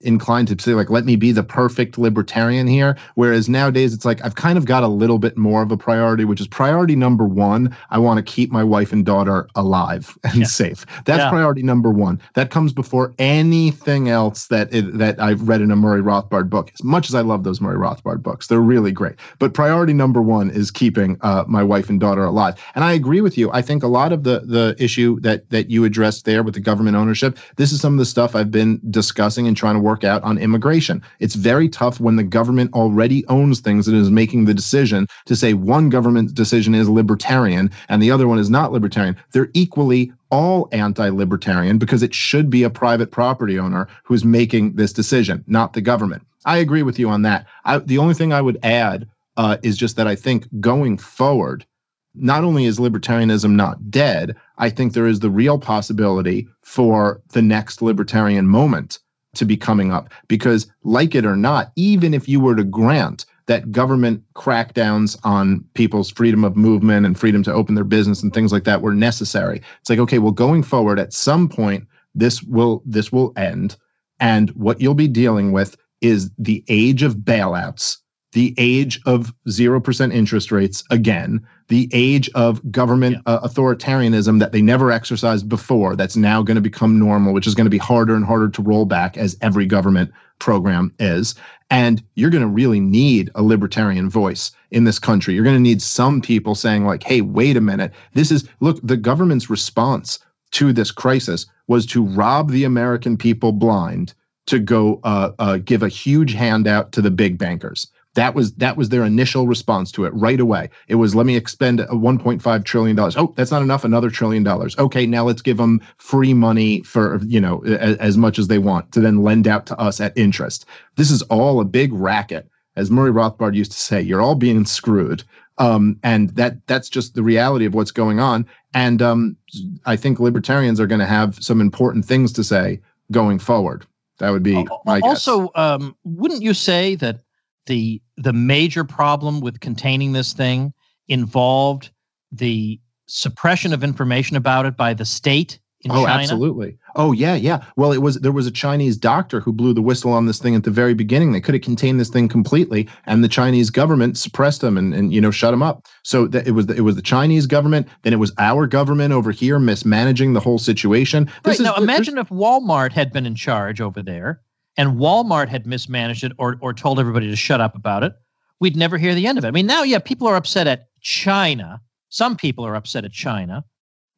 inclined to say like let me be the perfect libertarian here. Whereas nowadays it's like i've kind of got a little bit more of a priority which is priority number one i want to keep my wife and daughter alive and yeah. safe. That's yeah. priority number one. That comes before anything else that it, that i've read in a murray rothbard book. As much as i love those murray rothbard books they're really great. But priority number one is keeping uh, my wife and daughter alive. And i agree with you. I think a lot of the the issue that that you addressed there with the government ownership this is some of the stuff i've been discussing and trying to work work out on immigration. It's very tough when the government already owns things and is making the decision to say one government decision is libertarian and the other one is not libertarian. They're equally all anti-libertarian because it should be a private property owner who's making this decision, not the government. I agree with you on that. I, the only thing I would add uh, is just that I think going forward, not only is libertarianism not dead, I think there is the real possibility for the next libertarian moment to be coming up. Because like it or not even if you were to grant that government crackdowns on people's freedom of movement and freedom to open their business and things like that were necessary it's like okay well going forward at some point this will this will end. And what you'll be dealing with is the age of bailouts the age of 0% interest rates again, the age of government yeah. uh, authoritarianism that they never exercised before, that's now going to become normal, which is going to be harder and harder to roll back as every government program is. And you're going to really need a libertarian voice in this country. You're going to need some people saying, like, hey, wait a minute. This is, look, the government's response to this crisis was to rob the American people blind to go uh, uh, give a huge handout to the big bankers that was that was their initial response to it right away. It was let me expend a 1.5 trillion dollars. Oh, that's not enough. Another trillion dollars. Okay, now let's give them free money for you know as, as much as they want to then lend out to us at interest. This is all a big racket, as Murray Rothbard used to say. You're all being screwed. Um, and that that's just the reality of what's going on. And um, I think libertarians are going to have some important things to say going forward. That would be my guess. also. Um, wouldn't you say that the the major problem with containing this thing involved the suppression of information about it by the state in oh, China? absolutely. Oh, yeah, yeah. Well, it was there was a Chinese doctor who blew the whistle on this thing at the very beginning. They could have contained this thing completely, and the Chinese government suppressed them and, and you know shut them up. So that it was the, it was the Chinese government, then it was our government over here mismanaging the whole situation. This right is, now, imagine if Walmart had been in charge over there and Walmart had mismanaged it or, or told everybody to shut up about it, we'd never hear the end of it. I mean, now, yeah, people are upset at China. Some people are upset at China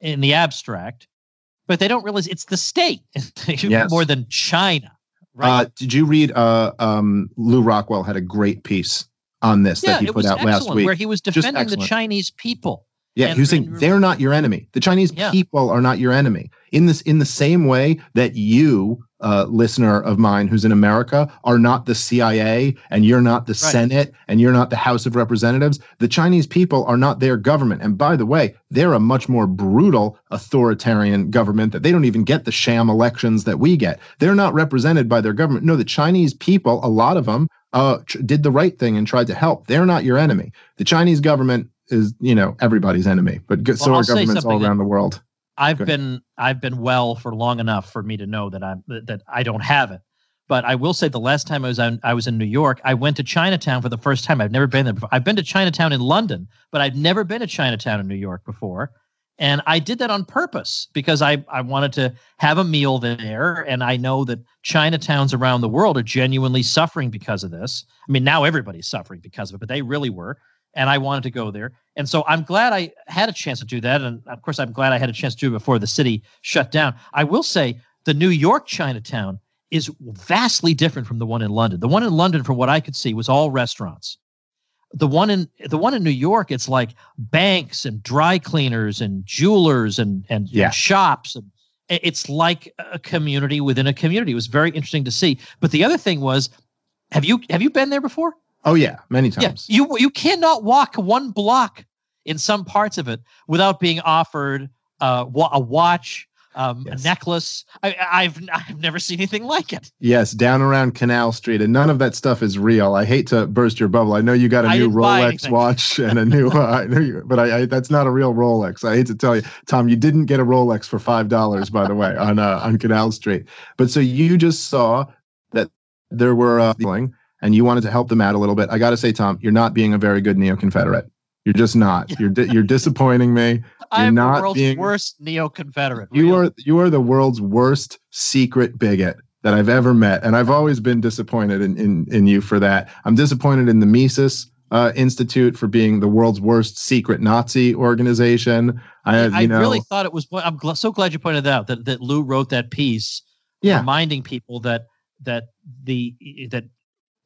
in the abstract, but they don't realize it's the state yes. more than China. Right? Uh, did you read? Uh, um, Lew Rockwell had a great piece on this yeah, that he put out last week, where he was defending the Chinese people. Yeah, and, he was saying and, they're not your enemy. The Chinese yeah. people are not your enemy. In this, in the same way that you uh, listener of mine who's in America are not the CIA and you're not the right. Senate and you're not the House of Representatives. The Chinese people are not their government. And by the way, they're a much more brutal authoritarian government that they don't even get the sham elections that we get. They're not represented by their government. No, the Chinese people, a lot of them, uh, tr- did the right thing and tried to help. They're not your enemy. The Chinese government is, you know, everybody's enemy, but well, so are governments all around the world. I've been I've been well for long enough for me to know that I'm that I don't have it. But I will say the last time I was on, I was in New York, I went to Chinatown for the first time. I've never been there before. I've been to Chinatown in London, but I've never been to Chinatown in New York before. And I did that on purpose because I, I wanted to have a meal there. And I know that Chinatowns around the world are genuinely suffering because of this. I mean, now everybody's suffering because of it, but they really were and I wanted to go there. And so I'm glad I had a chance to do that. And of course, I'm glad I had a chance to do it before the city shut down. I will say the New York Chinatown is vastly different from the one in London. The one in London, from what I could see, was all restaurants. The one in the one in New York, it's like banks and dry cleaners and jewelers and and, yeah. and shops and it's like a community within a community. It was very interesting to see. But the other thing was, have you have you been there before? Oh yeah, many times. Yeah, you you cannot walk one block in some parts of it without being offered uh, a watch, um, Yes. a necklace. I, I've I've never seen anything like it. Yes, down around Canal Street, and none of that stuff is real. I hate to burst your bubble. I know you got a I new Rolex watch and a new, uh, I know you, but I, I that's not a real Rolex. I hate to tell you, Tom, you didn't get a Rolex for five dollars, by the way, on uh, on Canal Street. But so you just saw that there were uh, and you wanted to help them out a little bit. I got to say, Tom, you're not being a very good neo-Confederate. You're just not. You're di- you're disappointing me. I'm not the world's being- worst neo-Confederate. You Really. are you are the world's worst secret bigot that I've ever met, and I've always been disappointed in in, in you for that. I'm disappointed in the Mises uh, Institute for being the world's worst secret Nazi organization. I, I you know, really thought it was. I'm gl- so glad you pointed out that that Lew wrote that piece, yeah, reminding people that that the that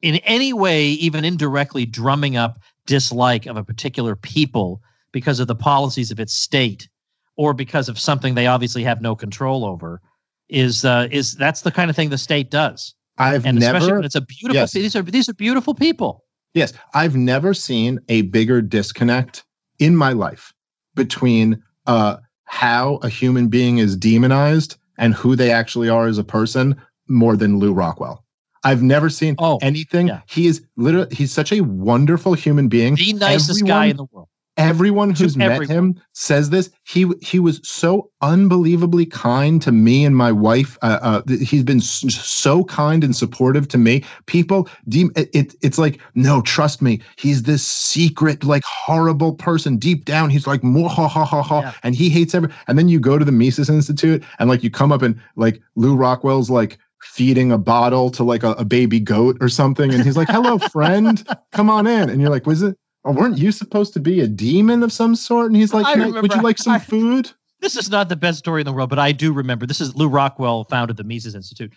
in any way, even indirectly, drumming up dislike of a particular people because of the policies of its state or because of something they obviously have no control over is uh, is that's the kind of thing the state does, I've and especially never when it's a beautiful. Yes. These are these are beautiful people. Yes, I've never seen a bigger disconnect in my life between uh, how a human being is demonized and who they actually are as a person more than Lew Rockwell. I've never seen Oh, anything. yeah. He is literally he's such a wonderful human being. The nicest guy in the world. Everyone To who's met everyone. him says this. He he was so unbelievably kind to me and my wife. Uh, uh, he's been so kind and supportive to me. People, deem it, it. It's like no, trust me. He's this secret, like horrible person. Deep down, he's like more ha ha ha ha, Yeah. and he hates every. And then you go to the Mises Institute, and like you come up and like Lew Rockwell's like feeding a bottle to like a, a baby goat or something, and he's like, "Hello, friend, come on in," and you're like, "Was it?" Oh, weren't you supposed to be a demon of some sort? And he's like, "Can would you like some I- food? this is not the best story in the world, but I do remember. This is Lew Rockwell founded the Mises Institute.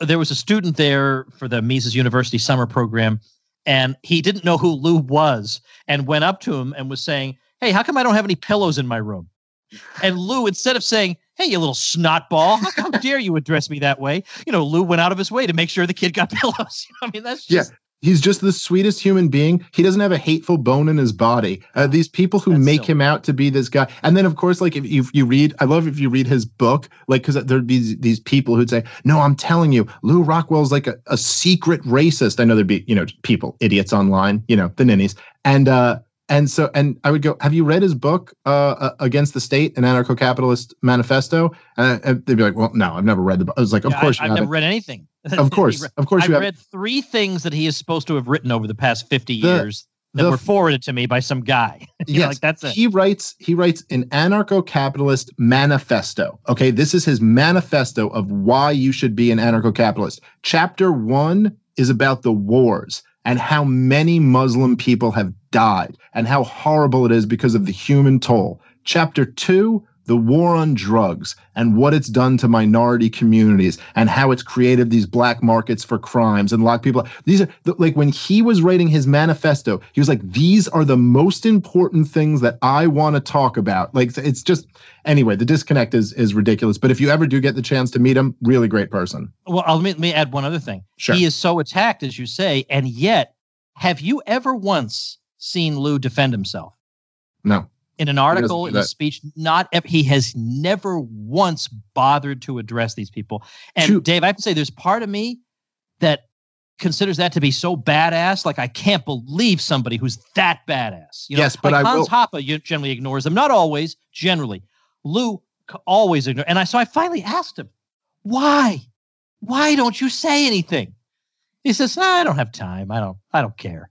There was a student there for the Mises University summer program, and he didn't know who Lew was, and went up to him and was saying, "Hey, how come I don't have any pillows in my room?" And Lew, instead of saying, "Hey, you little snotball, how, how dare you address me that way?" You know, Lew went out of his way to make sure the kid got pillows. I mean, that's Yeah. He's just the sweetest human being. He doesn't have a hateful bone in his body. Uh, these people who That's make silly. him out to be this guy, and then of course, like if you, you read, I love if you read his book, like because there'd be these, these people who'd say, "No, I'm telling you, Lew Rockwell's like a, a secret racist." I know there'd be you know people, idiots online, you know the ninnies, and uh, and so and I would go, "Have you read his book, uh, uh, Against the State, an Anarcho-Capitalist Manifesto?" And, and they'd be like, "Well, no, I've never read the book." I was like, "Of Yeah, course I, you have haven't." never read anything. Of course, of course I you have. read three things that he is supposed to have written over the past 50 The- years that the were forwarded to me by some guy. Yes, like, that's it. he writes he writes an anarcho-capitalist manifesto okay this is his manifesto of why you should be an anarcho-capitalist chapter one is about the wars and how many muslim people have died and how horrible it is because of the human toll. Chapter two the war on drugs and what it's done to minority communities and how it's created these black markets for crimes and lock people up. These are like when he was writing his manifesto, he was like, these are the most important things that I want to talk about. Like it's just anyway, the disconnect is is ridiculous. But if you ever do get the chance to meet him, really great person. Well, I'll, let, me, let me add one other thing. Sure. He is so attacked, as you say, and yet, have you ever once seen Lew defend himself? No. In an article, in a speech, not he has never once bothered to address these people. And Shoot. Dave, I have to say, there's part of me that considers that to be so badass. Like I can't believe somebody who's that badass. You know, Yes, but like I Hans will- Hoppe generally ignores them. Not always, generally. Lew always ignores. And I so I finally asked him, why? Why don't you say anything? He says, "Nah, I don't have time. I don't. I don't care.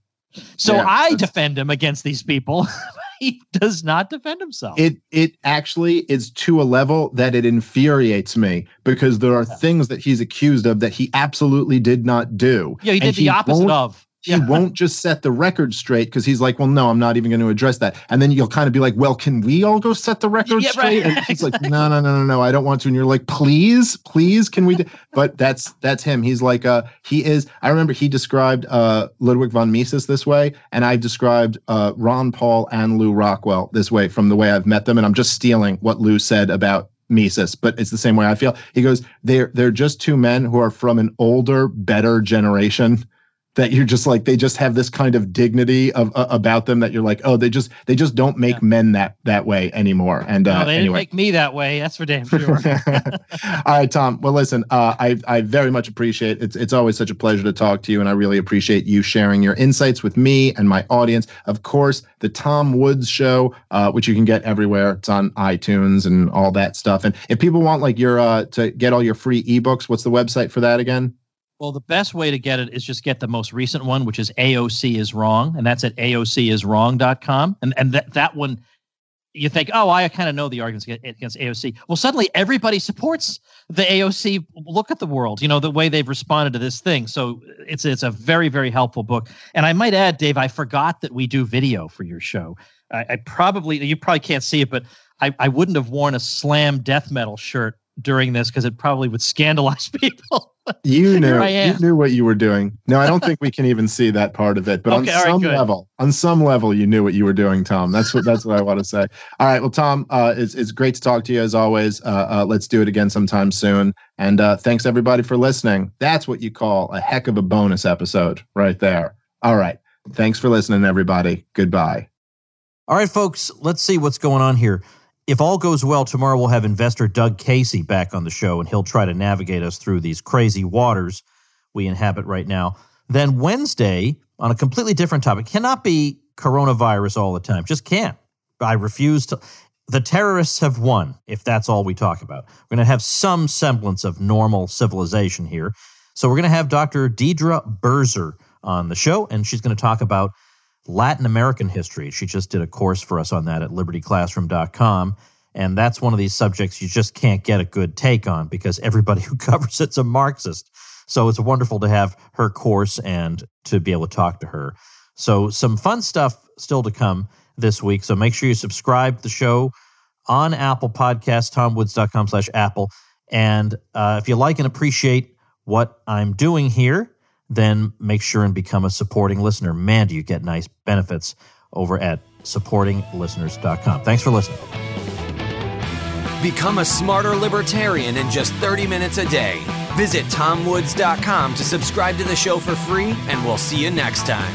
So Yeah, I defend him against these people. he does not defend himself. It it actually is to a level that it infuriates me because there are Yeah. things that he's accused of that he absolutely did not do. yeah, he did the opposite of. He Yeah. won't just set the record straight because he's like, well, no, I'm not even going to address that. And then you'll kind of be like, well, can we all go set the record Yeah, straight? right. And he's like, no, no, no, no, no, I don't want to. And you're like, please, please, can we? Do? But that's that's him. He's like, uh, he is. I remember he described uh, Ludwig von Mises this way, and I've described uh, Ron Paul and Lew Rockwell this way from the way I've met them, and I'm just stealing what Lew said about Mises, but it's the same way I feel. He goes, they're they're just two men who are from an older, better generation that you're just like they just have this kind of dignity of uh, about them that you're like oh they just they just don't make yeah. men that that way anymore. And uh, no, they anyway. didn't make me that way that's for damn sure. All right tom. Well listen uh, i i very much appreciate it's it's always such a pleasure to talk to you and i really appreciate you sharing your insights with me and my audience. Of course the tom woods show uh, which you can get everywhere. It's on itunes and all that stuff. And if people want like your uh to get all your free ebooks what's the website for that again well, the best way to get it is just get the most recent one, which is AOC is wrong, and that's at aociswrong.com. And and that that one, you think, oh, I kind of know the arguments against AOC. Well, suddenly everybody supports the AOC look at the world. You know the way they've responded to this thing. So it's it's a very very helpful book. And I might add, Dave, I forgot that we do video for your show. I, I probably you probably can't see it, but I, I wouldn't have worn a slam death metal shirt during this because it probably would scandalize people. you knew you knew what you were doing. No, I don't think we can even see that part of it. But okay, on some right, level, on some level, you knew what you were doing, Tom. That's what that's what I want to say. All right, well, Tom, uh, it's it's great to talk to you as always. Uh, uh, let's do it again sometime soon. And uh, thanks everybody for listening. That's what you call a heck of a bonus episode, right there. All right, thanks for listening, everybody. Goodbye. All right, folks, let's see what's going on here if all goes well, tomorrow we'll have investor Doug Casey back on the show, and he'll try to navigate us through these crazy waters we inhabit right now. Then Wednesday, on a completely different topic, cannot be coronavirus all the time. Just can't. I refuse to. The terrorists have won, if that's all we talk about. We're going to have some semblance of normal civilization here. So we're going to have Dr. Deidre Berzer on the show, and she's going to talk about Latin American history. She just did a course for us on that at libertyclassroom.com. And that's one of these subjects you just can't get a good take on because everybody who covers it's a Marxist. So it's wonderful to have her course and to be able to talk to her. So some fun stuff still to come this week. So make sure you subscribe to the show on Apple Podcasts, tomwoods.com slash Apple. And uh, if you like and appreciate what I'm doing here, then make sure and become a supporting listener. Man, do you get nice benefits over at supportinglisteners.com. Thanks for listening. Become a smarter libertarian in just 30 minutes a day. Visit tomwoods.com to subscribe to the show for free, and we'll see you next time.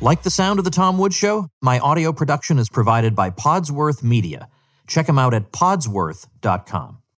Like the sound of The Tom Woods Show? My audio production is provided by Podsworth Media. Check them out at podsworth.com.